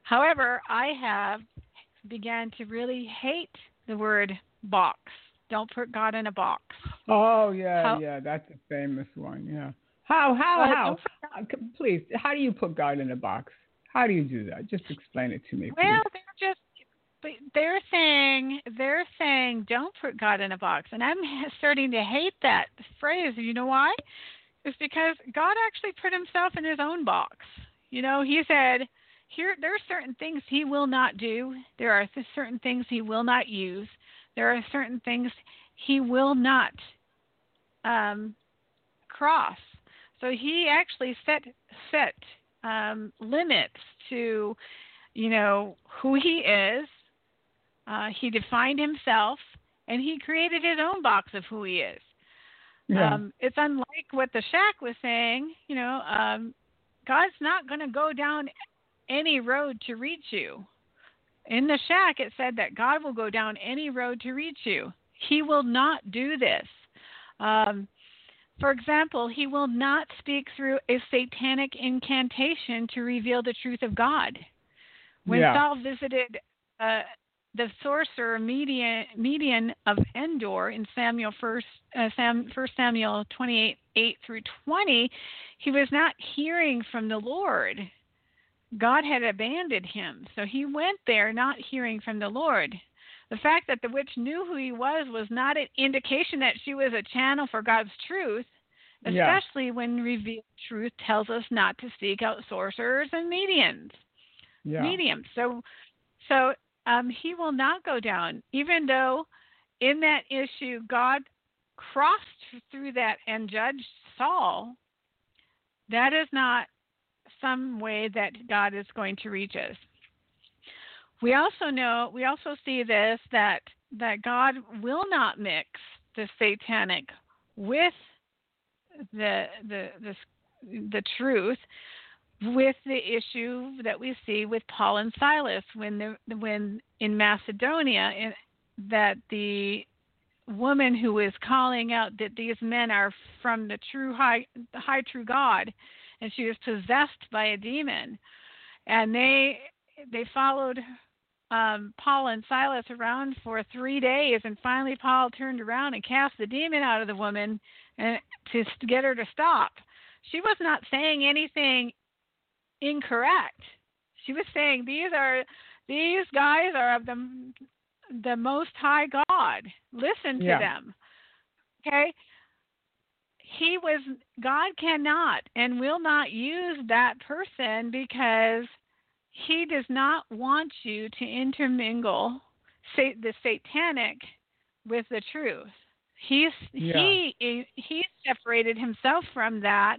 however, I have began to really hate the word box. Don't put God in a box. Oh yeah, How- yeah, that's a famous one. Yeah. How how how? Please, how do you put God in a box? How do you do that? Just explain it to me, please. Well, they're just but they're saying they're saying don't put God in a box, and I'm starting to hate that phrase. You know why? It's because God actually put Himself in His own box. You know, He said, "Here, there are certain things He will not do. There are certain things He will not use. There are certain things He will not um, cross." So He actually set set um, limits to, you know, who He is uh, he defined himself and he created his own box of who he is. yeah. Um, it's unlike what the shack was saying. You know, um, God's not going to go down any road to reach you. In the shack, it said that God will go down any road to reach you. He will not do this. Um, for example, he will not speak through a satanic incantation to reveal the truth of God. When Yeah. Saul visited uh, the sorcerer medium, medium of Endor in Samuel first uh, Sam, First Samuel twenty eight eight through twenty, he was not hearing from the Lord. God had abandoned him, so he went there not hearing from the Lord. The fact that the witch knew who he was was not an indication that she was a channel for God's truth, Yeah. especially when revealed truth tells us not to seek out sorcerers and mediums yeah. medium. So, so um, he will not go down, even though in that issue God crossed through that and judged Saul. That is not some way that God is going to reach us. We also know, we also see this that that God will not mix the satanic with the the the the truth with the issue that we see with Paul and Silas when the when in Macedonia in, that the woman who is calling out that these men are from the true high the high true God and she was possessed by a demon and they they followed um, Paul and Silas around for three days, and finally Paul turned around and cast the demon out of the woman, and to get her to stop. She was not saying anything incorrect. She was saying these are these guys are of the the Most High God. Listen to Yeah. them. Okay. He was God cannot and will not use that person because he does not want you to intermingle the satanic with the truth. He's Yeah. he he separated himself from that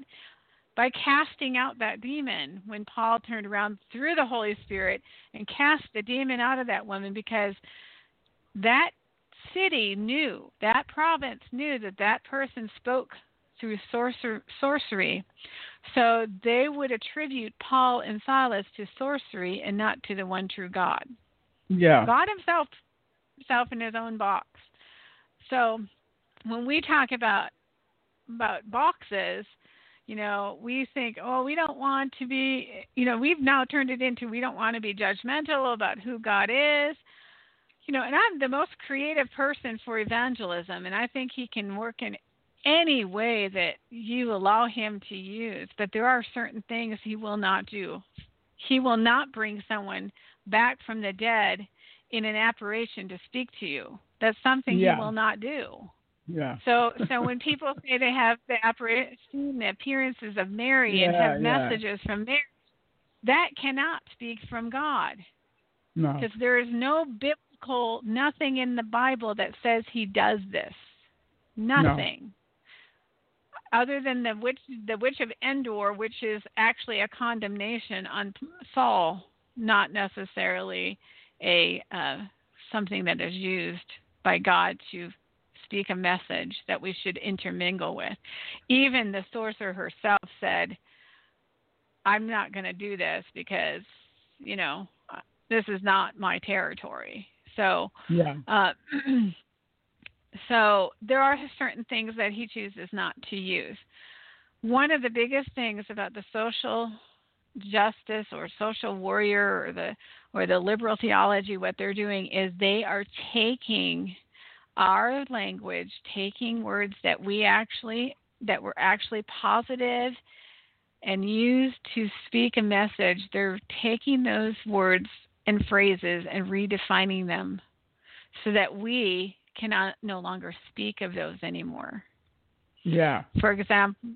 by casting out that demon when Paul turned around through the Holy Spirit and cast the demon out of that woman because that city knew, that province knew that that person spoke through sorcer- sorcery. So they would attribute Paul and Silas to sorcery and not to the one true God. Yeah. God himself himself in his own box. So when we talk about about boxes, you know, we think, oh, we don't want to be, you know, we've now turned it into we don't want to be judgmental about who God is. You know, and I'm the most creative person for evangelism, and I think he can work in any way that you allow him to use. But there are certain things he will not do. He will not bring someone back from the dead in an apparition to speak to you. That's something Yeah. he will not do. Yeah. So, so when people say they have the apparition, the appearances of Mary, and Yeah, have yeah. messages from Mary, that cannot speak from God No. because there is no biblical, nothing in the Bible that says He does this. Nothing. Other than the witch, the witch of Endor, which is actually a condemnation on Saul, not necessarily a uh, something that is used by God to speak a message that we should intermingle with. Even the sorcerer herself said, I'm not going to do this because, you know, this is not my territory. So, yeah. Uh, so there are certain things that he chooses not to use. One of the biggest things about the social justice or social warrior or the or the liberal theology, what they're doing is they are taking our language, taking words that we actually that were actually positive and used to speak a message, they're taking those words and phrases and redefining them so that we cannot no longer speak of those anymore. Yeah. For example,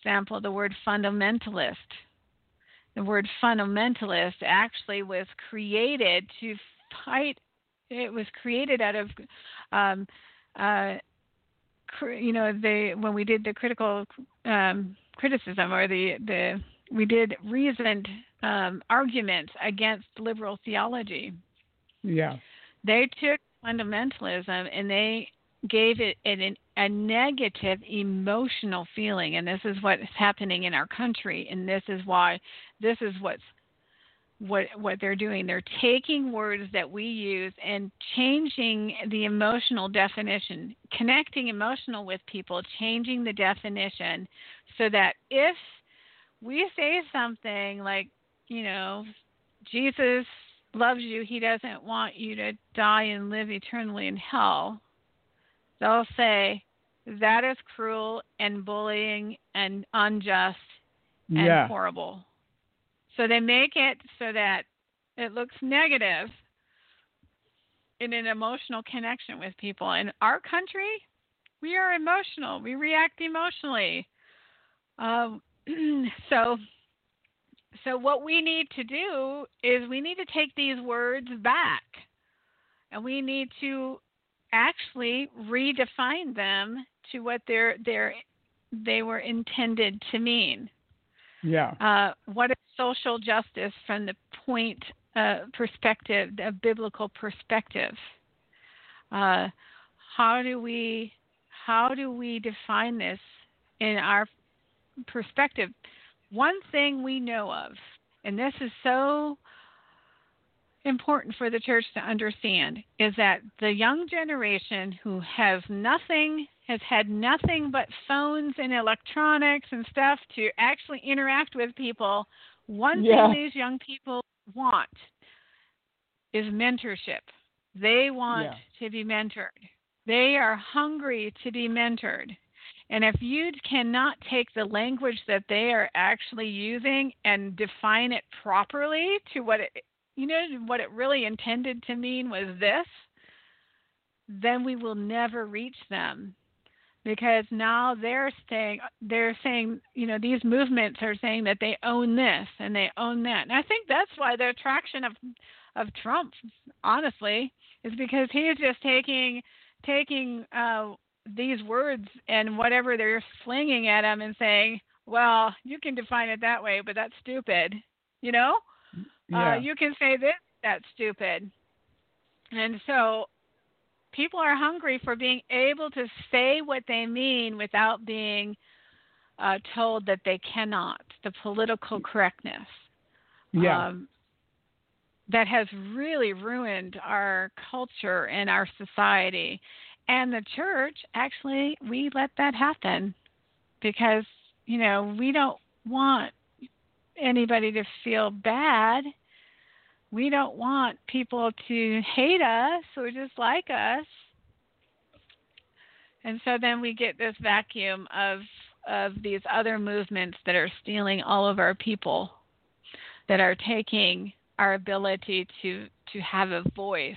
example the word fundamentalist. The word fundamentalist actually was created to fight. It was created out of, um, uh, you know, the when we did the critical um, criticism or the the we did reasoned um, arguments against liberal theology. Yeah. They took fundamentalism and they gave it an, a negative emotional feeling, and this is what is happening in our country, and this is why this is what's what what they're doing. They're taking words that we use and changing the emotional definition, connecting emotional with people, changing the definition so that if we say something like, you know, Jesus loves you, he doesn't want you to die and live eternally in hell. They'll say that is cruel and bullying and unjust and yeah. horrible. So they make it so that it looks negative in an emotional connection with people. In our country, we are emotional. We react emotionally. Um, so, so what we need to do is we need to take these words back, and we need to actually redefine them to what they're they're they were intended to mean. Yeah. Uh, what is social justice from the point uh, perspective, a biblical perspective? Uh, how do we how do we define this in our perspective? One thing we know of, and this is so important for the church to understand, is that the young generation who has nothing has had nothing but phones and electronics and stuff to actually interact with people, one Yeah. thing these young people want is mentorship. They want Yeah. to be mentored. They are hungry to be mentored. And if you cannot take the language that they are actually using and define it properly to what it you know what it really intended to mean was this, then we will never reach them. Because now they're saying they're saying you know these movements are saying that they own this and they own that. And i think that's why the attraction of of trump honestly is because he's just taking taking uh these words and whatever they're slinging at him and saying well you can define it that way but that's stupid you know Yeah. uh you can say this that's stupid and so people are hungry for being able to say what they mean without being uh, told that they cannot. The political correctness. yeah. Um, that has really ruined our culture and our society. And the church, actually, we let that happen because, you know, we don't want anybody to feel bad we don't want people to hate us or dislike us. And so then we get this vacuum of of these other movements that are stealing all of our people, that are taking our ability to to have a voice.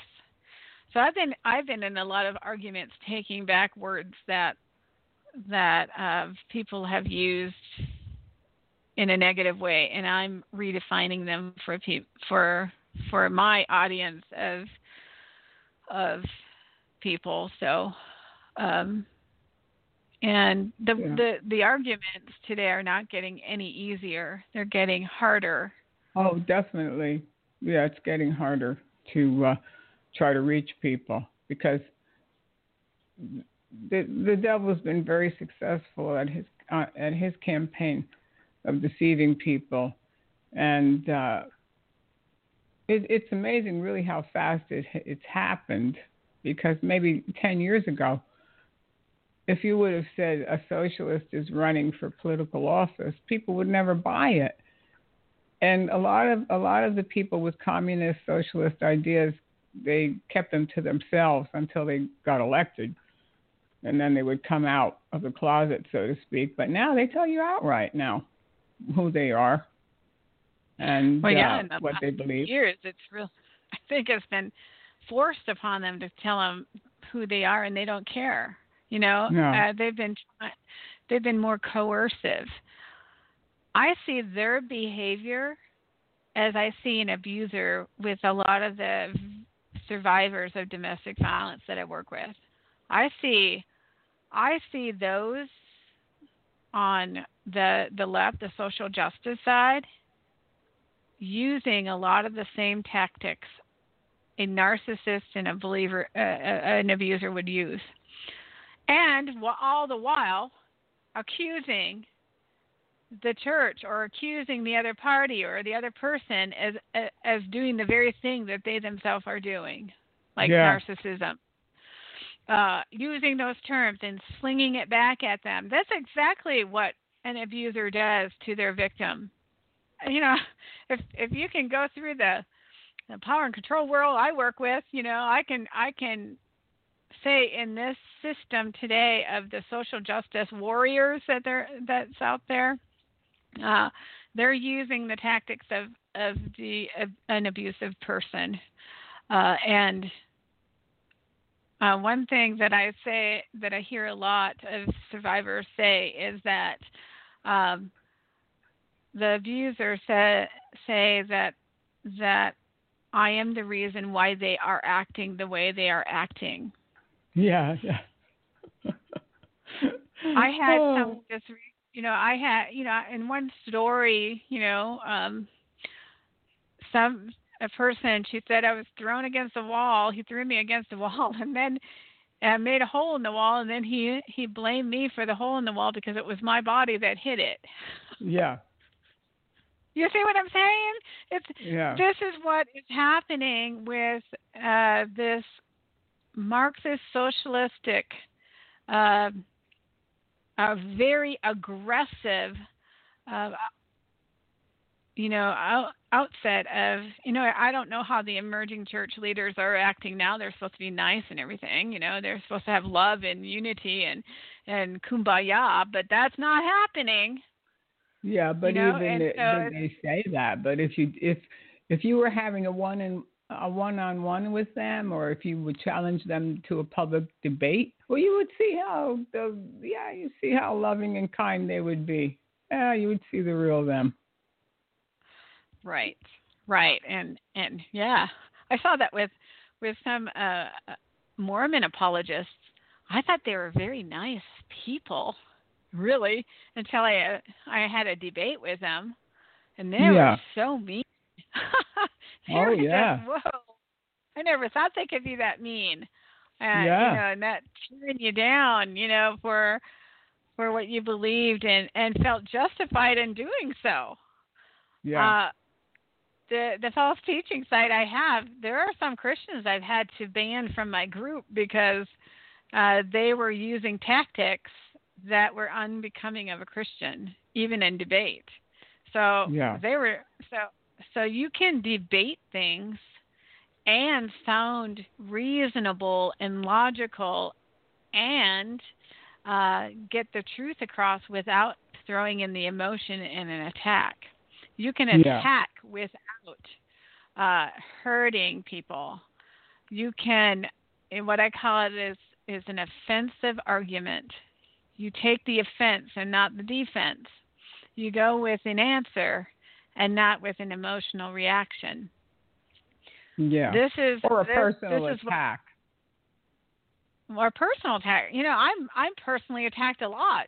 So I've been I've been in a lot of arguments taking back words that that uh, people have used in a negative way, and I'm redefining them for pe- for for my audience of of people. So, um, and the Yeah. the the arguments today are not getting any easier; they're getting harder. Oh, definitely. Yeah, it's getting harder to uh, try to reach people because the the devil's been very successful at his uh, at his campaign of deceiving people, and uh, it, it's amazing really how fast it it's happened. Because maybe ten years ago, if you would have said a socialist is running for political office, people would never buy it. And a lot of a lot of the people with communist socialist ideas, they kept them to themselves until they got elected and then they would come out of the closet, so to speak. But now they tell you outright now who they are and well, yeah, uh, what they believe. Years, it's real. I think it's been forced upon them to tell them who they are, and they don't care. You know, no. uh, they've been they've been more coercive. I see their behavior as I see an abuser with a lot of the survivors of domestic violence that I work with. I see I see those on the the left, the social justice side, using a lot of the same tactics a narcissist and a believer, uh, an abuser would use, and all the while accusing the church or accusing the other party or the other person as as doing the very thing that they themselves are doing, like yeah. narcissism uh, using those terms and slinging it back at them. That's exactly what an abuser does to their victim. You know, if if you can go through the, the power and control world I work with, you know, I can I can say in this system today of the social justice warriors that they're that's out there, uh, they're using the tactics of of the of an abusive person, uh, and uh, one thing that I say that I hear a lot of survivors say is that um, the abuser say, say that that I am the reason why they are acting the way they are acting. Yeah, yeah. I had oh. some just you know I had you know in one story you know um some a person. She said I was thrown against the wall. He threw me against the wall, and then uh, made a hole in the wall, and then he he blamed me for the hole in the wall because it was my body that hit it. Yeah. You see what I'm saying? It's yeah. this is what is happening with uh, this Marxist socialistic, uh, a very aggressive uh, you know, out, outset of, you know, I don't know how the emerging church leaders are acting now. They're supposed to be nice and everything, you know, they're supposed to have love and unity and and kumbaya, but that's not happening. Yeah, but you know? even the, so they say that. But if you if if you were having a one and a one-on-one with them, or if you would challenge them to a public debate, well, you would see how the yeah, you see how loving and kind they would be. Yeah, you would see the real them. Right, right, and and yeah, I saw that with with some uh, Mormon apologists. I thought they were very nice people, really, until I uh, I had a debate with them, and they yeah. were so mean. oh yeah. Just, whoa! I never thought they could be that mean. And, yeah. You know, and that tearing you down, you know, for for what you believed and and felt justified in doing so. Yeah. Uh, the the false teaching site I have, there are some Christians I've had to ban from my group because uh, they were using tactics that were unbecoming of a Christian, even in debate. So yeah. they were so so you can debate things and sound reasonable and logical and uh, get the truth across without throwing in the emotion in an attack. You can attack yeah. without uh, hurting people. You can, in what I call it is, is an offensive argument. You take the offense and not the defense. You go with an answer and not with an emotional reaction. Yeah. This is or a this, personal this attack. What, or personal attack. You know, I'm I'm personally attacked a lot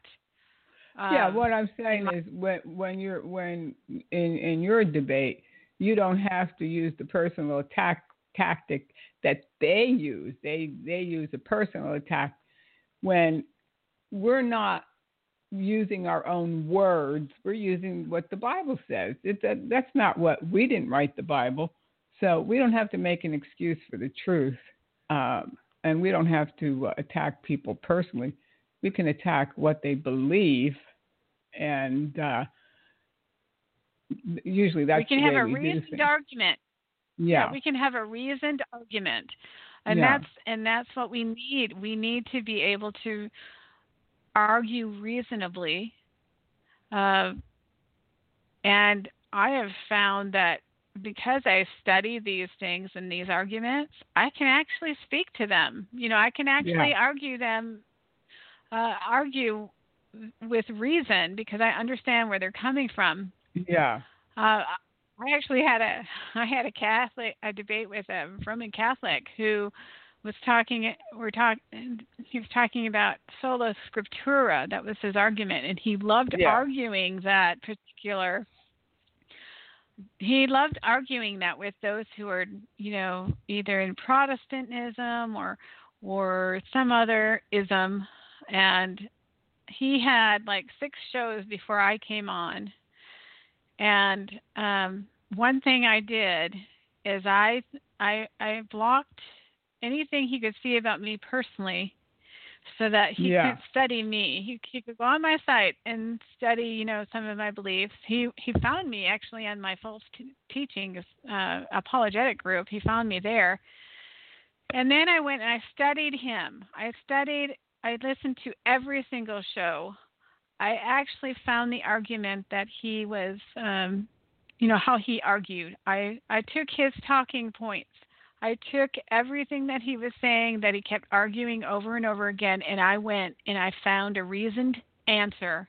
yeah, um, what I'm saying is when when you're when in in your debate, you don't have to use the personal attack tactic that they use. They they use a personal attack when we're not using our own words. We're using what the Bible says. It, that, that's not what we didn't write the Bible, so we don't have to make an excuse for the truth, um, and we don't have to uh, attack people personally. We can attack what they believe, and uh, usually that's we can have a reasoned argument. Yeah, we can have a reasoned argument, and Yeah. that's and that's what we need. We need to be able to argue reasonably, uh, and I have found that because I study these things and these arguments, I can actually speak to them. You know, I can actually argue them, uh, argue with reason because I understand where they're coming from. yeah, Uh, I actually had a I had a Catholic a debate with a Roman Catholic who was talking we're talking he was talking about sola scriptura that was his argument and he loved Yeah. arguing that particular he loved arguing that with those who are you know either in Protestantism or or some other ism and he had like six shows before I came on and um, one thing I did is I I I blocked anything he could see about me personally, so that he Yeah. could study me. He he could go on my site and study, you know, some of my beliefs. He he found me actually on my false t- teachings uh, apologetic group. He found me there, and then I went and I studied him. I studied. I listened to every single show. I actually found the argument that he was, um, you know, how he argued. I, I took his talking points. I took everything that he was saying that he kept arguing over and over again, and I went and I found a reasoned answer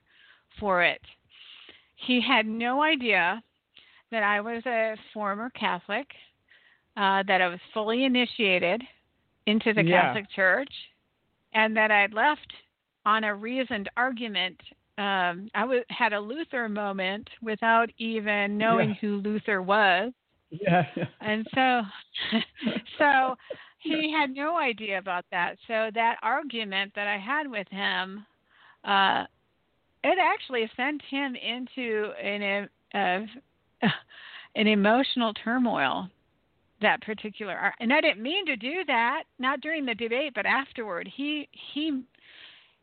for it. He had no idea that I was a former Catholic, uh, that I was fully initiated into the Yeah. Catholic Church, and that I'd left on a reasoned argument. Um, I w- had a Luther moment without even knowing Yeah. who Luther was, yeah, and so, so he had no idea about that. So that argument that I had with him, uh, it actually sent him into an uh, an emotional turmoil. That particular, ar- and I didn't mean to do that. Not during the debate, but afterward, he he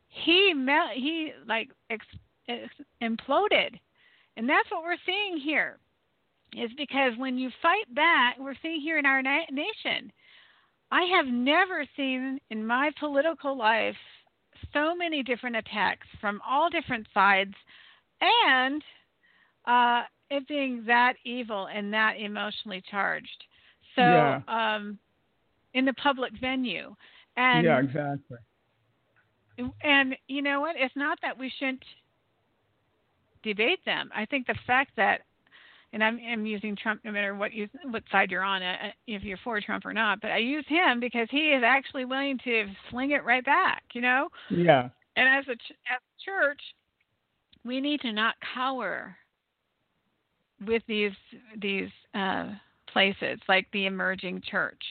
he mel- he like ex- ex- imploded, and that's what we're seeing here is because when you fight back, we're seeing here in our na- nation, I have never seen in my political life so many different attacks from all different sides and uh, it being that evil and that emotionally charged. So, Yeah. um, in the public venue. And yeah, exactly. and you know what? It's not that we shouldn't debate them. I think the fact that, and I'm, I'm using Trump no matter what you what side you're on, uh, if you're for Trump or not, but I use him because he is actually willing to sling it right back. You know, Yeah, and as a ch- as a church, we need to not cower with these these uh, places like the emerging church.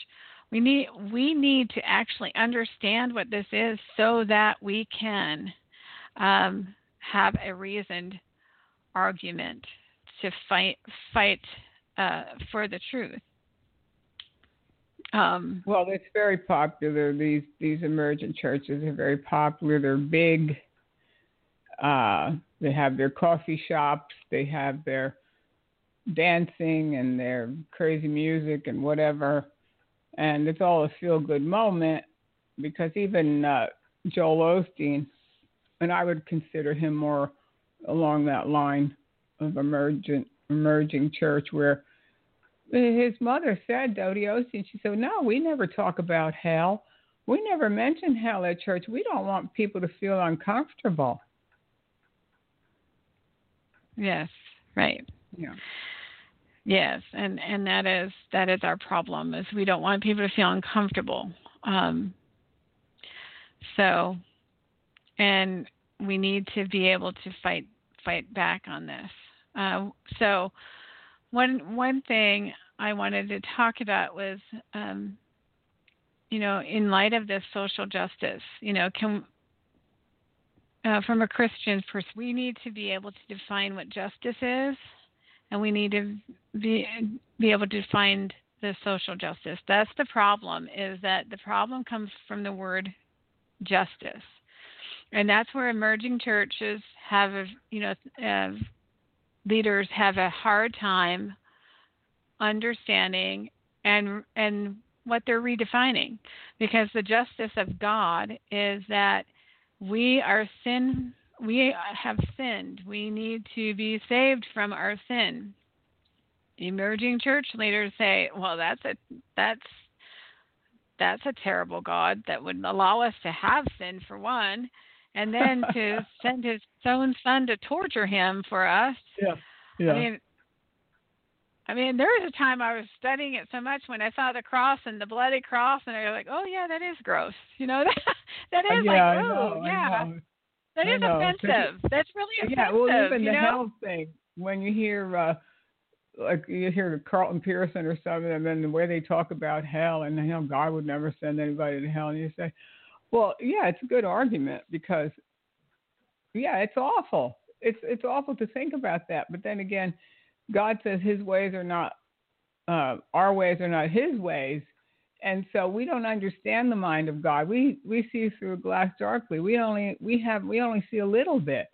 We need we need to actually understand what this is so that we can um, have a reasoned argument to fight fight uh, for the truth. Um, well, it's very popular. These these emergent churches are very popular. They're big. Uh, they have their coffee shops. They have their dancing and their crazy music and whatever. And it's all a feel good moment because even uh, Joel Osteen, and I would consider him more along that line of emergent emerging church where his mother said, Dodie Osteen, she said, No, we never talk about hell. We never mention hell at church. We don't want people to feel uncomfortable. yes, right. Yeah. Yes, and and that is that is our problem is we don't want people to feel uncomfortable. Um, so, and we need to be able to fight fight back on this. Uh, so, one one thing I wanted to talk about was, um, you know, in light of this social justice, you know, can uh, from a Christian perspective, we need to be able to define what justice is, and we need to be be able to find the social justice. That's the problem. Is that the problem comes from the word justice, and that's where emerging churches have, you know, uh, leaders have a hard time understanding and and what they're redefining because the justice of God is that we are sin we have sinned. We need to be saved from our sin. Emerging church leaders say well that's a that's that's a terrible god that would allow us to have sin for one and then to send his own son to torture him for us. Yeah yeah. i mean I mean, there was a time I was studying it so much when I saw the cross and the bloody cross, and I was like, "Oh yeah, that is gross." You know, that that is yeah, like, oh yeah. That is know. offensive. That's really offensive. Yeah, well, even the know? hell thing when you hear, uh, like you hear Carlton Pearson or something, and then the way they talk about hell, and you know God would never send anybody to hell, and you say, well, yeah, it's a good argument because, yeah, it's awful. It's it's awful to think about that, but then again, God says His ways are not uh, our ways are not His ways, and so we don't understand the mind of God. We we see through a glass darkly. We only we have we only see a little bit.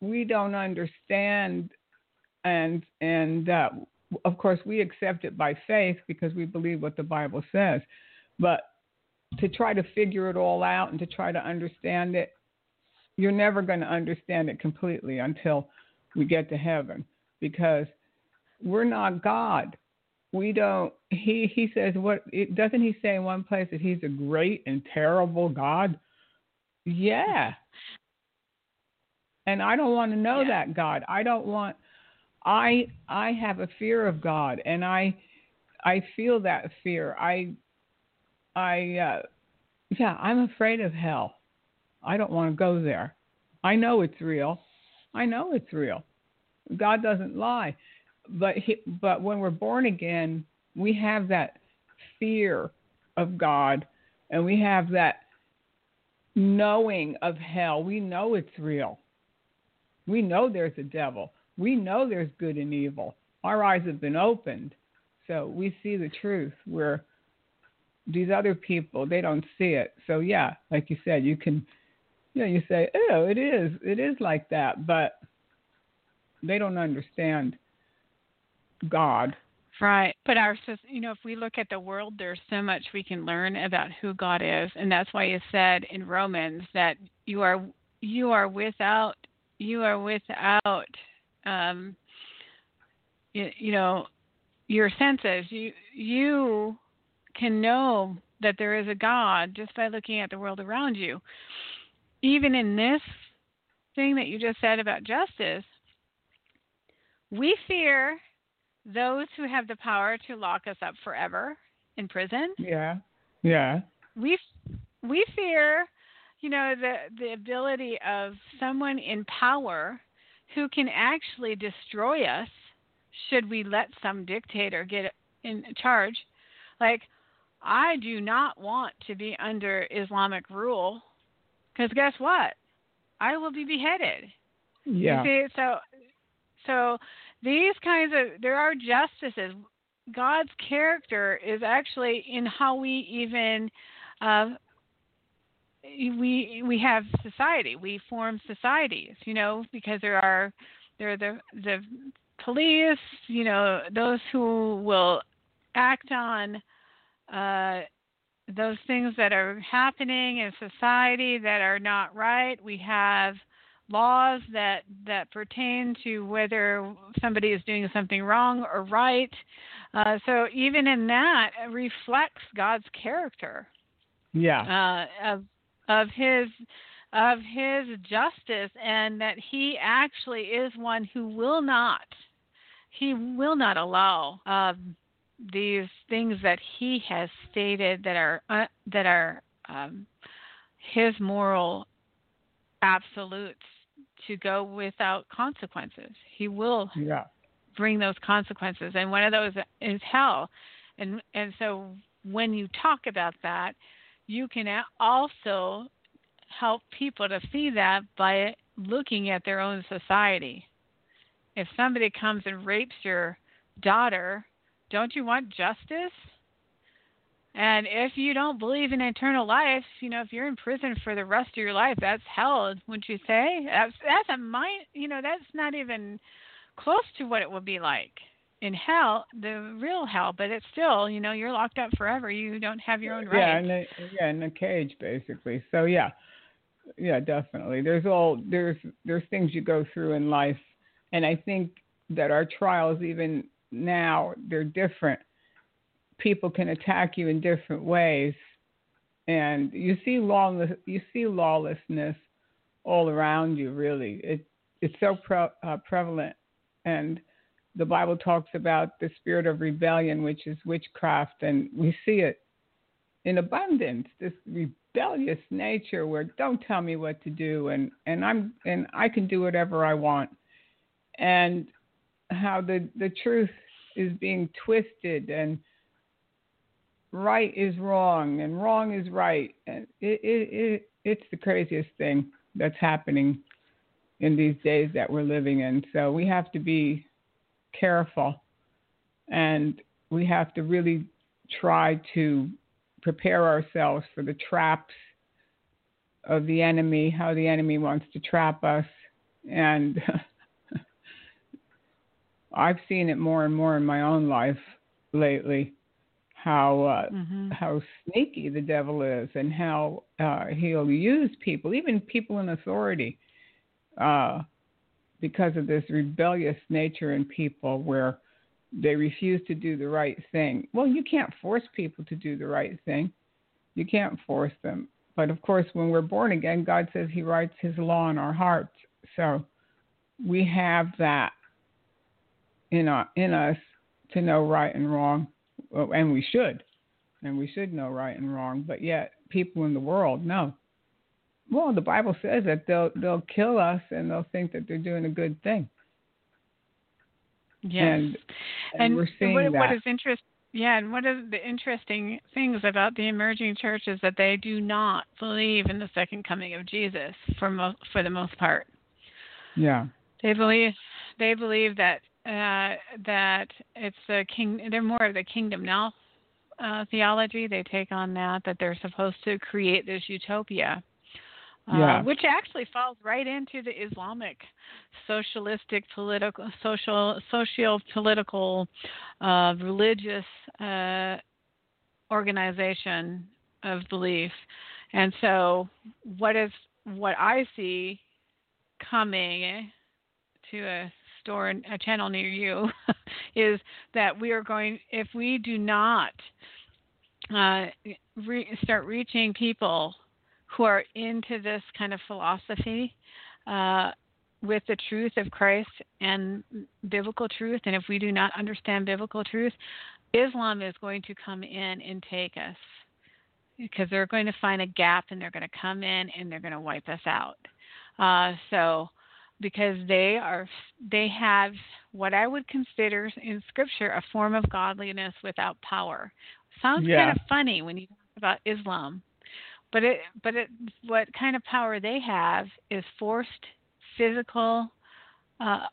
We don't understand, and and uh, of course we accept it by faith because we believe what the Bible says. But to try to figure it all out and to try to understand it, you're never going to understand it completely until we get to heaven because we're not God. We don't. He he says what? It, doesn't he say in one place that he's a great and terrible God? Yeah. And I don't want to know Yeah. that God. I don't want. I I have a fear of God, and I I feel that fear. I I uh, yeah. I'm afraid of hell. I don't want to go there. I know it's real. I know it's real. God doesn't lie but he, but when we're born again, we have that fear of God, and we have that knowing of hell. We know it's real. We know there's a devil. We know there's good and evil. Our eyes have been opened, so we see the truth. Where these other people, they don't see it. So yeah, like you said, you can, you know, you say, oh, it is, it is like that, but they don't understand God. Right. But our, you know, if we look at the world, there's so much we can learn about who God is, and that's why you said in Romans that you are you are without you are without, um, you, you know, your senses. You you can know that there is a God just by looking at the world around you. Even in this thing that you just said about justice, we fear those who have the power to lock us up forever in prison. Yeah. Yeah. We we fear, you know, the the ability of someone in power who can actually destroy us should we let some dictator get in charge. Like I do not want to be under Islamic rule cuz guess what? I will be beheaded. Yeah. You see, so so these kinds of there are justices. God's character is actually in how we even uh, we we have society. We form societies, you know, because there are there are the the police, you know, those who will act on uh, those things that are happening in society that are not right. We have laws that that pertain to whether somebody is doing something wrong or right. Uh, so even in that, reflects God's character Yeah. uh, of of his of his justice, and that he actually is one who will not he will not allow um, these things that he has stated that are uh, that are um, his moral absolutes to go without consequences. He will Yeah. bring those consequences, and one of those is hell. And and so when you talk about that, you can also help people to see that by looking at their own society. If somebody comes and rapes your daughter, don't you want justice? And if you don't believe in eternal life, you know, if you're in prison for the rest of your life, that's hell, wouldn't you say? That's that's a mind, you know, that's not even close to what it would be like in hell, the real hell. But it's still, you know, you're locked up forever. You don't have your own rights. Yeah, in a, yeah, in a cage basically. So yeah, yeah, definitely. There's all there's there's things you go through in life, and I think that our trials even now they're different people can attack you in different ways, and you see lawless you see lawlessness all around you. Really, it it's so pre- uh, prevalent, and the Bible talks about the spirit of rebellion, which is witchcraft, and we see it in abundance. This rebellious nature, where don't tell me what to do, and and I'm and I can do whatever I want, and how the the truth is being twisted and right is wrong and wrong is right. And it, it, it, it's the craziest thing that's happening in these days that we're living in. So we have to be careful and we have to really try to prepare ourselves for the traps of the enemy, how the enemy wants to trap us. And I've seen it more and more in my own life lately how uh, mm-hmm. how sneaky the devil is and how uh, he'll use people, even people in authority, uh, because of this rebellious nature in people where they refuse to do the right thing. Well, you can't force people to do the right thing. You can't force them. But of course, when we're born again, God says He writes His law in our hearts. So we have that in, our, in us to know right and wrong and we should, and we should know right and wrong. But yet, people in the world know. Well, the Bible says that they'll they'll kill us and they'll think that they're doing a good thing. Yes, and, and, and we're seeing what, that. what is interesting. Yeah, and one of the interesting things about the emerging church is that they do not believe in the second coming of Jesus for mo- for the most part. Yeah. They believe they believe that uh, that it's the king. They're more of the kingdom now uh, theology. They take on that that they're supposed to create this utopia, uh, yeah. which actually falls right into the Islamic socialistic political social socio political uh, religious uh, organization of belief. And so, what is what I see coming to a store in a channel near you is that we are going if we do not uh, re- start reaching people who are into this kind of philosophy uh, with the truth of Christ and biblical truth, and if we do not understand biblical truth, Islam is going to come in and take us because they're going to find a gap and they're going to come in and they're going to wipe us out. Uh, so because they are they have what I would consider in scripture a form of godliness without power. Sounds yeah. kind of funny when you talk about Islam. But it but it what kind of power they have is forced physical uh,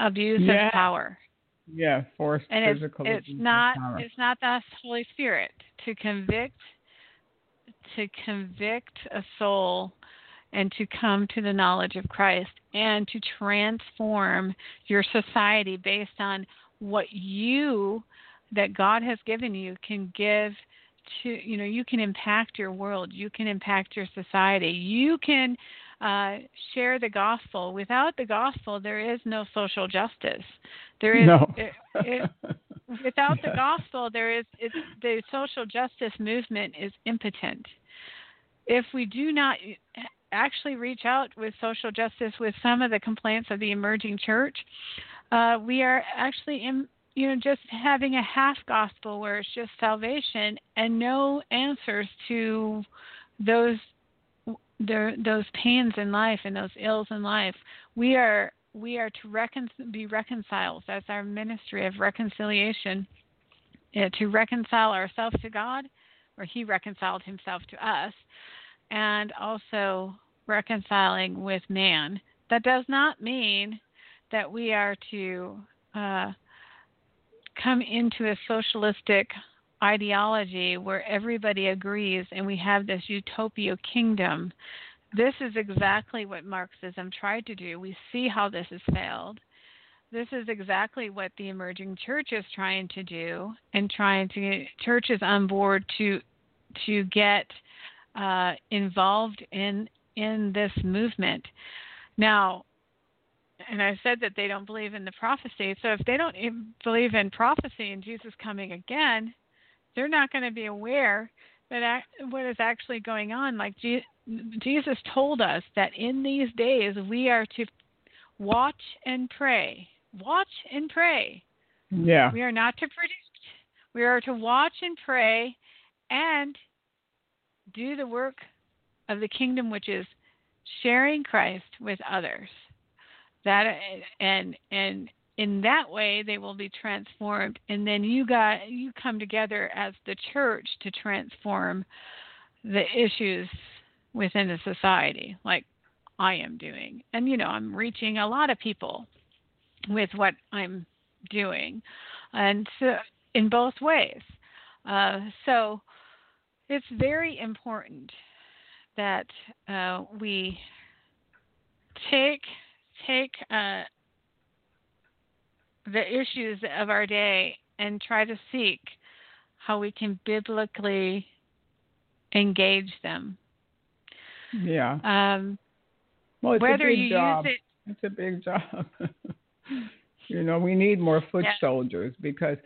abuse yeah. of power. Yeah, forced and physical it's, abuse it's not of power. it's not the Holy Spirit to convict to convict a soul and to come to the knowledge of Christ and to transform your society based on what you that God has given you can give to you know you can impact your world you can impact your society. You can uh, share the gospel. Without the gospel there is no social justice. There is no. it, it, without the gospel there is it's, the social justice movement is impotent. If we do not actually reach out with social justice with some of the complaints of the emerging church. Uh, we are actually in, you know, just having a half gospel where it's just salvation and no answers to those those pains in life and those ills in life. We are we are to recon- be reconciled. That's our ministry of reconciliation, to reconcile ourselves to God, or He reconciled Himself to us, and also reconciling with man. That does not mean that we are to uh, come into a socialistic ideology where everybody agrees and we have this utopia kingdom. This is exactly what Marxism tried to do. We see how this has failed. This is exactly what the emerging church is trying to do and trying to get churches on board to to get uh, involved in in this movement. Now, and I said that they don't believe in the prophecy. So if they don't believe in prophecy and Jesus coming again, they're not going to be aware that what is actually going on. Like Jesus told us that in these days we are to watch and pray. Watch and pray. Yeah. We are not to predict. We are to watch and pray and do the work of the kingdom, which is sharing Christ with others. That and and in that way they will be transformed and then you got you come together as the church to transform the issues within the society like I am doing. And you know, I'm reaching a lot of people with what I'm doing. And so in both ways. Uh, so it's very important that uh, we take take uh, the issues of our day and try to seek how we can biblically engage them. Yeah. Um, well, it's whether a big you job. use it, it's a big job. you know, we need more foot Yeah. soldiers because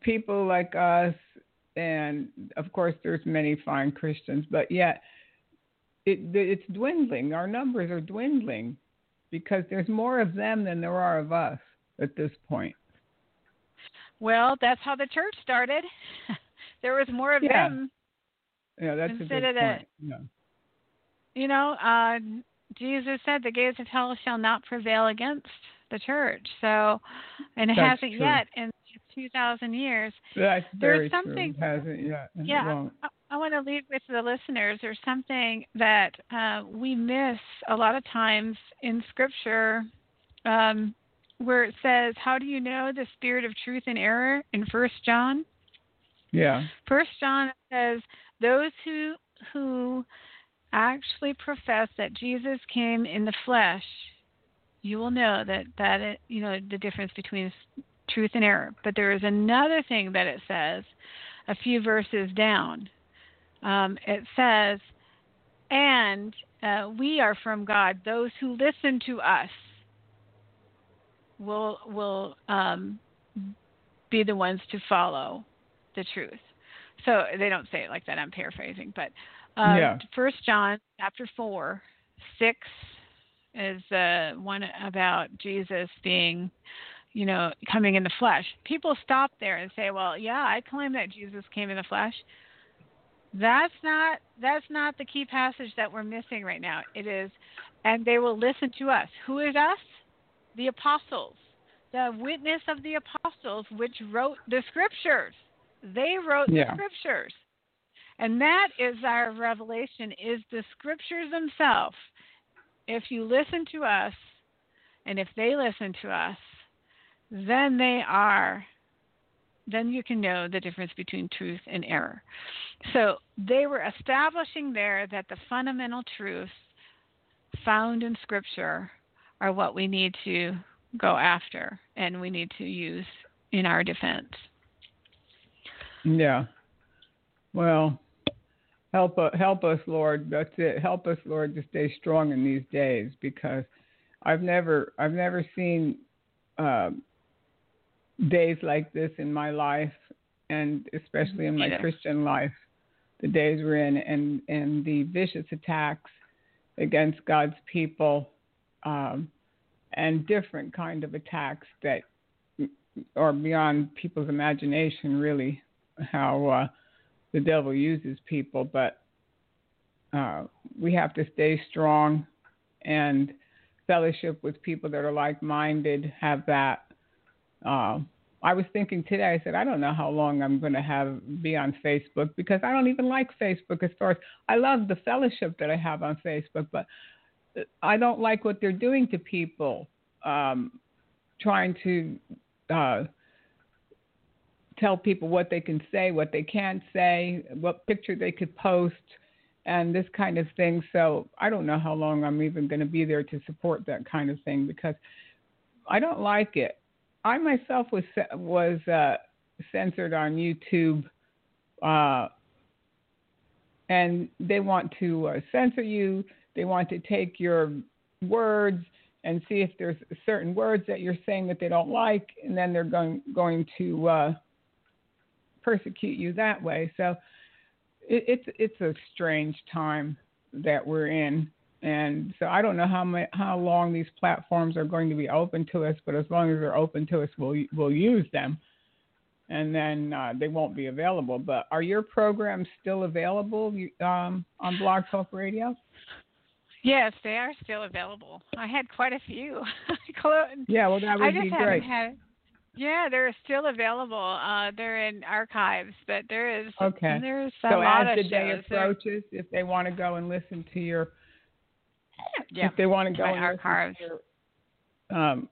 people like us, and of course, there's many fine Christians, but yet it, it's dwindling. Our numbers are dwindling because there's more of them than there are of us at this point. well, that's how the church started. there was more of Yeah. them. Yeah, that's a good of the- point. Yeah. You know, uh, Jesus said the gates of hell shall not prevail against the church. So, and it That's hasn't true. yet in 2,000 years. That's There's something- true. Hasn't yet. and Yeah. I, I want to leave with the listeners. There's something that uh, we miss a lot of times in Scripture, um, where it says, "How do you know the spirit of truth and error?" In First John. Yeah. First John says, "Those who who actually profess that Jesus came in the flesh, you will know that that it, you know the difference between truth and error." But there is another thing that it says, a few verses down. Um, it says, "And uh, we are from God. Those who listen to us will will um, be the ones to follow the truth." So they don't say it like that. I'm paraphrasing, but uh, Yeah. First John chapter four, six is the one about Jesus being, you know, coming in the flesh. People stop there and say, "Well, yeah, I claim that Jesus came in the flesh." That's not that's not the key passage that we're missing right now. It is, and they will listen to us. Who is us? The apostles, the witness of the apostles, which wrote the scriptures. They wrote Yeah. the scriptures. And that is our revelation is the scriptures themselves. If you listen to us and if they listen to us, then they are then you can know the difference between truth and error. So they were establishing there that the fundamental truths found in scripture are what we need to go after and we need to use in our defense. Yeah. Well, help help us, Lord. That's it. Help us, Lord, to stay strong in these days because I've never I've never seen um, days like this in my life, and especially in my Neither. Christian life. The days we're in, and and the vicious attacks against God's people, um, and different kind of attacks that are beyond people's imagination, really how uh, the devil uses people, but uh, we have to stay strong and fellowship with people that are like-minded, have that. Uh, I was thinking today. I said I don't know how long I'm going to have be on Facebook because I don't even like Facebook. As far as I love the fellowship that I have on Facebook, but I don't like what they're doing to people, um, trying to uh, tell people what they can say, what they can't say, what picture they could post, and this kind of thing. So I don't know how long I'm even going to be there to support that kind of thing because I don't like it. I myself was was uh, censored on YouTube, uh, and they want to uh, censor you. They want to take your words and see if there's certain words that you're saying that they don't like, and then they're going going to uh, persecute you that way. So it, it's it's a strange time that we're in, and so I don't know how my, how long these platforms are going to be open to us, but as long as they're open to us, we'll we'll use them, and then uh, they won't be available. But are your programs still available um, on Blog Talk Radio? Yes, they are still available. I had quite a few. yeah, well, that would I just be great. Had, yeah, they're still available. Uh, they're in archives, but there is okay. There's a so lot as the day approaches, if they want to go and listen to your, yeah, if they want to go and archives. listen to your um,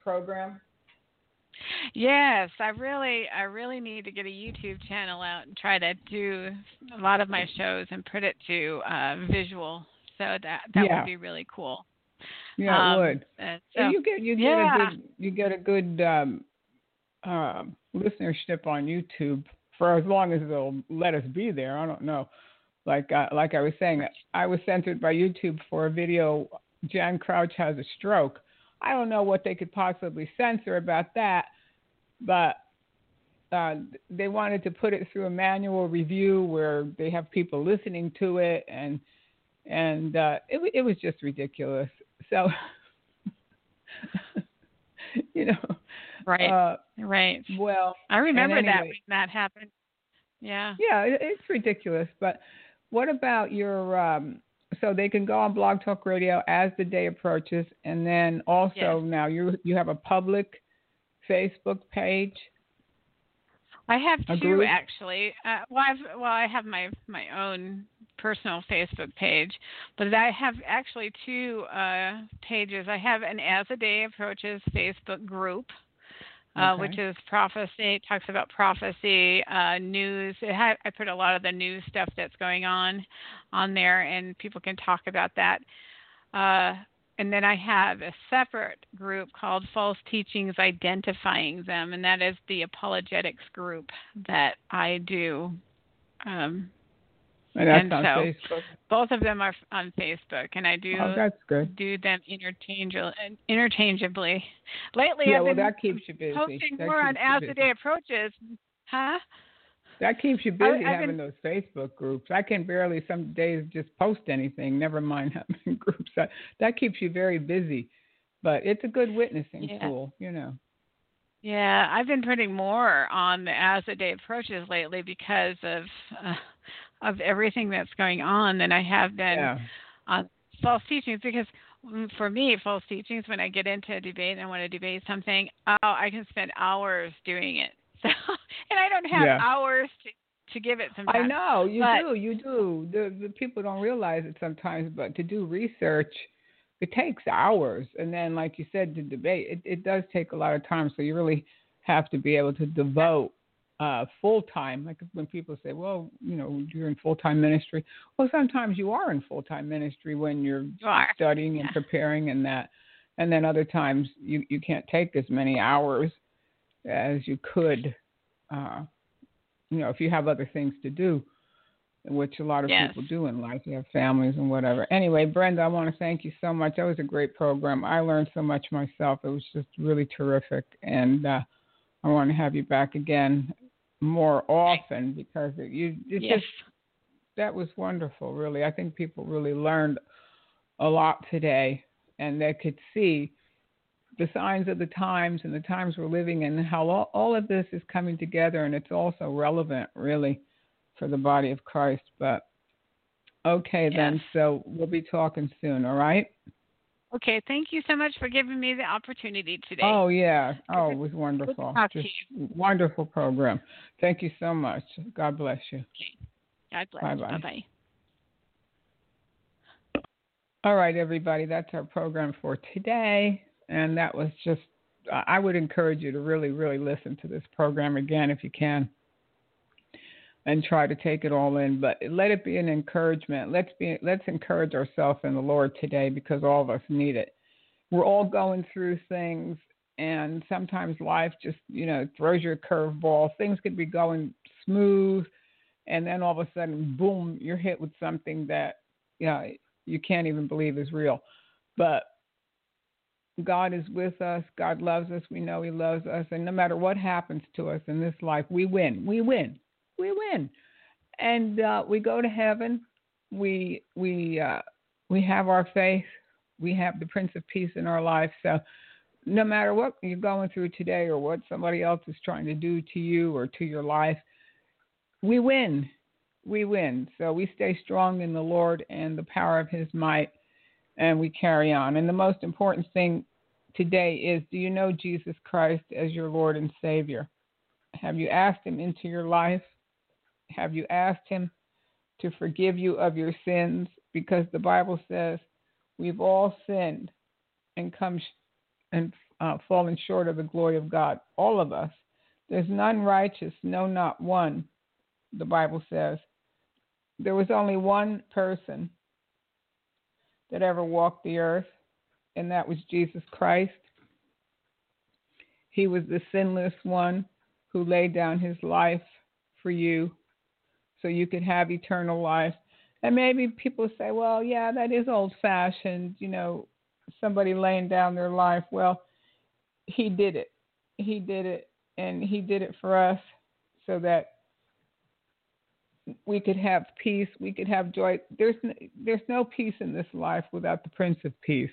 program. Yes, I really, I really need to get a YouTube channel out and try to do a lot of my shows and put it to uh, visual. So that that yeah. would be really cool. Yeah, um, it would. so, you get you get yeah. a good you get a good um, uh, listenership on YouTube for as long as they'll let us be there. I don't know. Like uh, like I was saying, I was censored by YouTube for a video. Jan Crouch has a stroke. I don't know what they could possibly censor about that, but uh, they wanted to put it through a manual review where they have people listening to it, and and uh, it it was just ridiculous. So, you know, right, uh, right. Well, I remember anyway, that when that happened. Yeah. Yeah, it, it's ridiculous. But what about your? Um, so they can go on Blog Talk Radio as the day approaches, and then also Yes. now you you have a public Facebook page. I have A two group? actually. Uh, well, I've, well, I have my my own personal Facebook page, but I have actually two uh, pages. I have an As the Day Approaches Facebook group, uh, Okay. which is prophecy. It talks about prophecy, uh, news. I put a lot of the news stuff that's going on on there, and people can talk about that. Uh, and then I have a separate group called False Teachings Identifying Them, and that is the apologetics group that I do. Um, And that's And on so- Facebook. both of them are on Facebook, and I do Oh, that's good. do them interchangeably. interchangeably. Lately, Yeah, I've well, been that keeps you busy. posting That more on as the day approaches. Huh? That keeps you busy I've having been- those Facebook groups. I can barely some days just post anything. Never mind having groups. That that keeps you very busy, but it's a good witnessing Yeah. tool. You know. Yeah, I've been putting more on the as the day approaches lately because of uh, of everything that's going on than I have been yeah. on false teachings because for me false teachings when I get into a debate and I want to debate something, oh, I can spend hours doing it. So and I don't have Yeah. hours to to give it sometimes. I know you But- do. You do. The, the people don't realize it sometimes, but to do research, it takes hours. And then, like you said, to debate, it, it does take a lot of time. So you really have to be able to devote uh, full time. Like when people say, "Well, you know, you're in full time ministry." Well, sometimes you are in full time ministry when you're You studying and Yeah. preparing and that. And then other times you you can't take as many hours as you could. Uh, you know, if you have other things to do, which a lot of Yes. people do in life, you have families and whatever. Anyway, Brenda, I want to thank you so much. That was a great program. I learned so much myself. It was just really terrific, and uh, I want to have you back again more often because it, you it Yes. just that was wonderful. Really, I think people really learned a lot today, and they could see the signs of the times and the times we're living in, and how all, all of this is coming together, and it's also relevant, really, for the body of Christ. But okay, then, so we'll be talking soon. All right. Okay, thank you so much for giving me the opportunity today. Oh yeah. Oh, it was wonderful. Just wonderful program. Thank you so much. God bless you. Okay. God bless. Bye-bye. bye. All right, everybody, that's our program for today. And that was just, I would encourage you to really, really listen to this program again if you can and try to take it all in. But let it be an encouragement. Let's be, let's encourage ourselves in the Lord today because all of us need it. We're all going through things and sometimes life just, you know, throws you a curveball. Things could be going smooth and then all of a sudden, boom, you're hit with something that, you know, you can't even believe is real. But God is with us. God loves us. We know He loves us. And no matter what happens to us in this life, we win. We win. We win. And uh, we go to heaven. We we uh, we have our faith. We have the Prince of Peace in our life. So no matter what you're going through today or what somebody else is trying to do to you or to your life, we win we win. So we stay strong in the Lord and the power of his might, and we carry on. And the most important thing today is do you know Jesus Christ as your Lord and Savior? Have you asked him into your life? Have you asked him to forgive you of your sins? Because the Bible says we've all sinned and come sh- and uh, fallen short of the glory of God. All of us. There's none righteous, no, not one. The Bible says there was only one person that ever walked the earth, and that was Jesus Christ. He was the sinless one who laid down his life for you so you could have eternal life. And maybe people say, well, yeah, that is old fashioned, you know, somebody laying down their life. Well, he did it. He did it, and he did it for us so that we could have peace, we could have joy. There's no, there's no peace in this life without the Prince of Peace.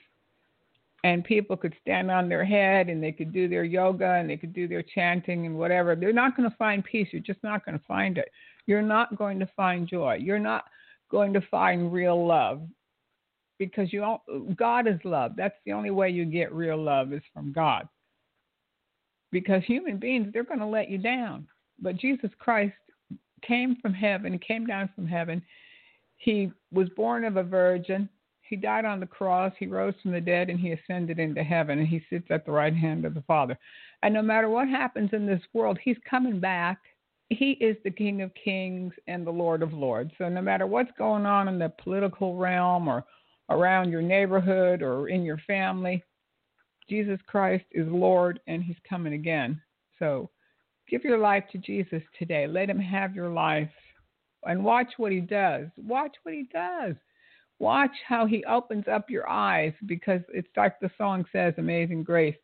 And people could stand on their head and they could do their yoga and they could do their chanting and whatever. They're not going to find peace. You're just not going to find it. You're not going to find joy. You're not going to find real love because you don't, God is love. That's the only way you get real love is from God. Because human beings, they're going to let you down. But Jesus Christ came from heaven, he came down from heaven. He was born of a virgin. He died on the cross. He rose from the dead and he ascended into heaven and he sits at the right hand of the Father. And no matter what happens in this world, he's coming back. He is the King of Kings and the Lord of Lords. So no matter what's going on in the political realm or around your neighborhood or in your family, Jesus Christ is Lord and he's coming again. So Give your life to Jesus today. Let him have your life and watch what he does. Watch what he does. Watch how he opens up your eyes because it's like the song says, Amazing Grace,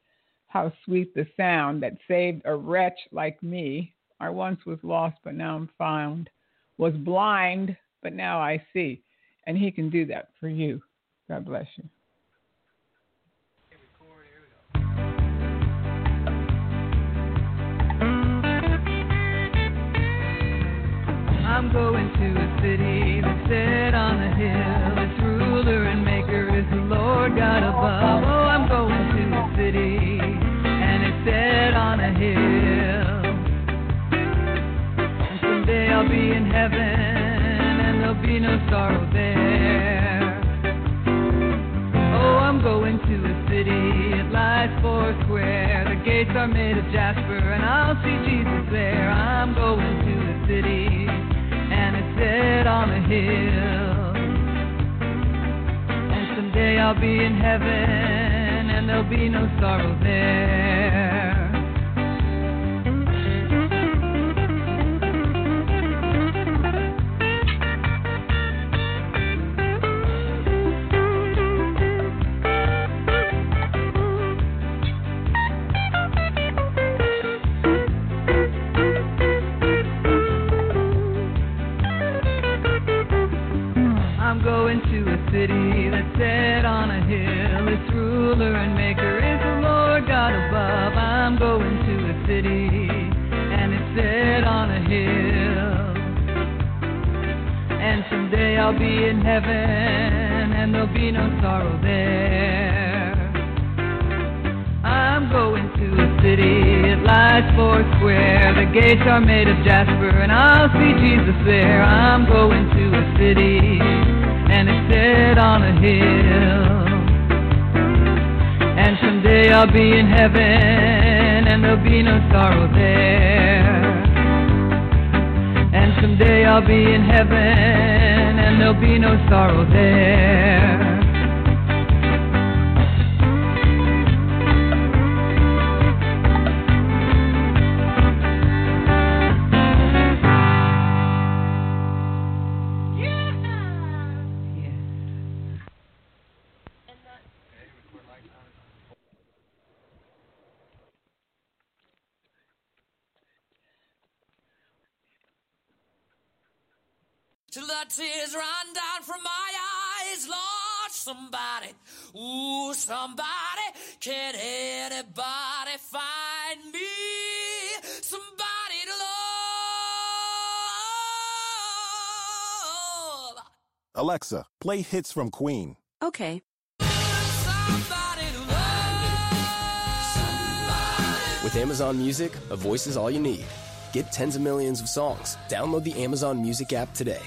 how sweet the sound that saved a wretch like me. I once was lost, but now I'm found, was blind, but now I see. And he can do that for you. God bless you. No sorrow there. Oh, I'm going to a city, it lies four square. The gates are made of jasper and I'll see Jesus there. I'm going to a city and it's set on a hill. And someday I'll be in heaven, and there'll be no sorrow there. Be in heaven and there'll be no sorrow there. I'm going to a city, it lies four square. The gates are made of jasper, and I'll see Jesus there. I'm going to a city, and it's set on a hill. And someday I'll be in heaven, and there'll be no sorrow there. And someday I'll be in heaven, and there'll be no sorrow there. Alexa, play hits from Queen. Okay. Somebody to love. Somebody. With Amazon Music, a voice is all you need. Get tens of millions of songs. Download the Amazon Music app today.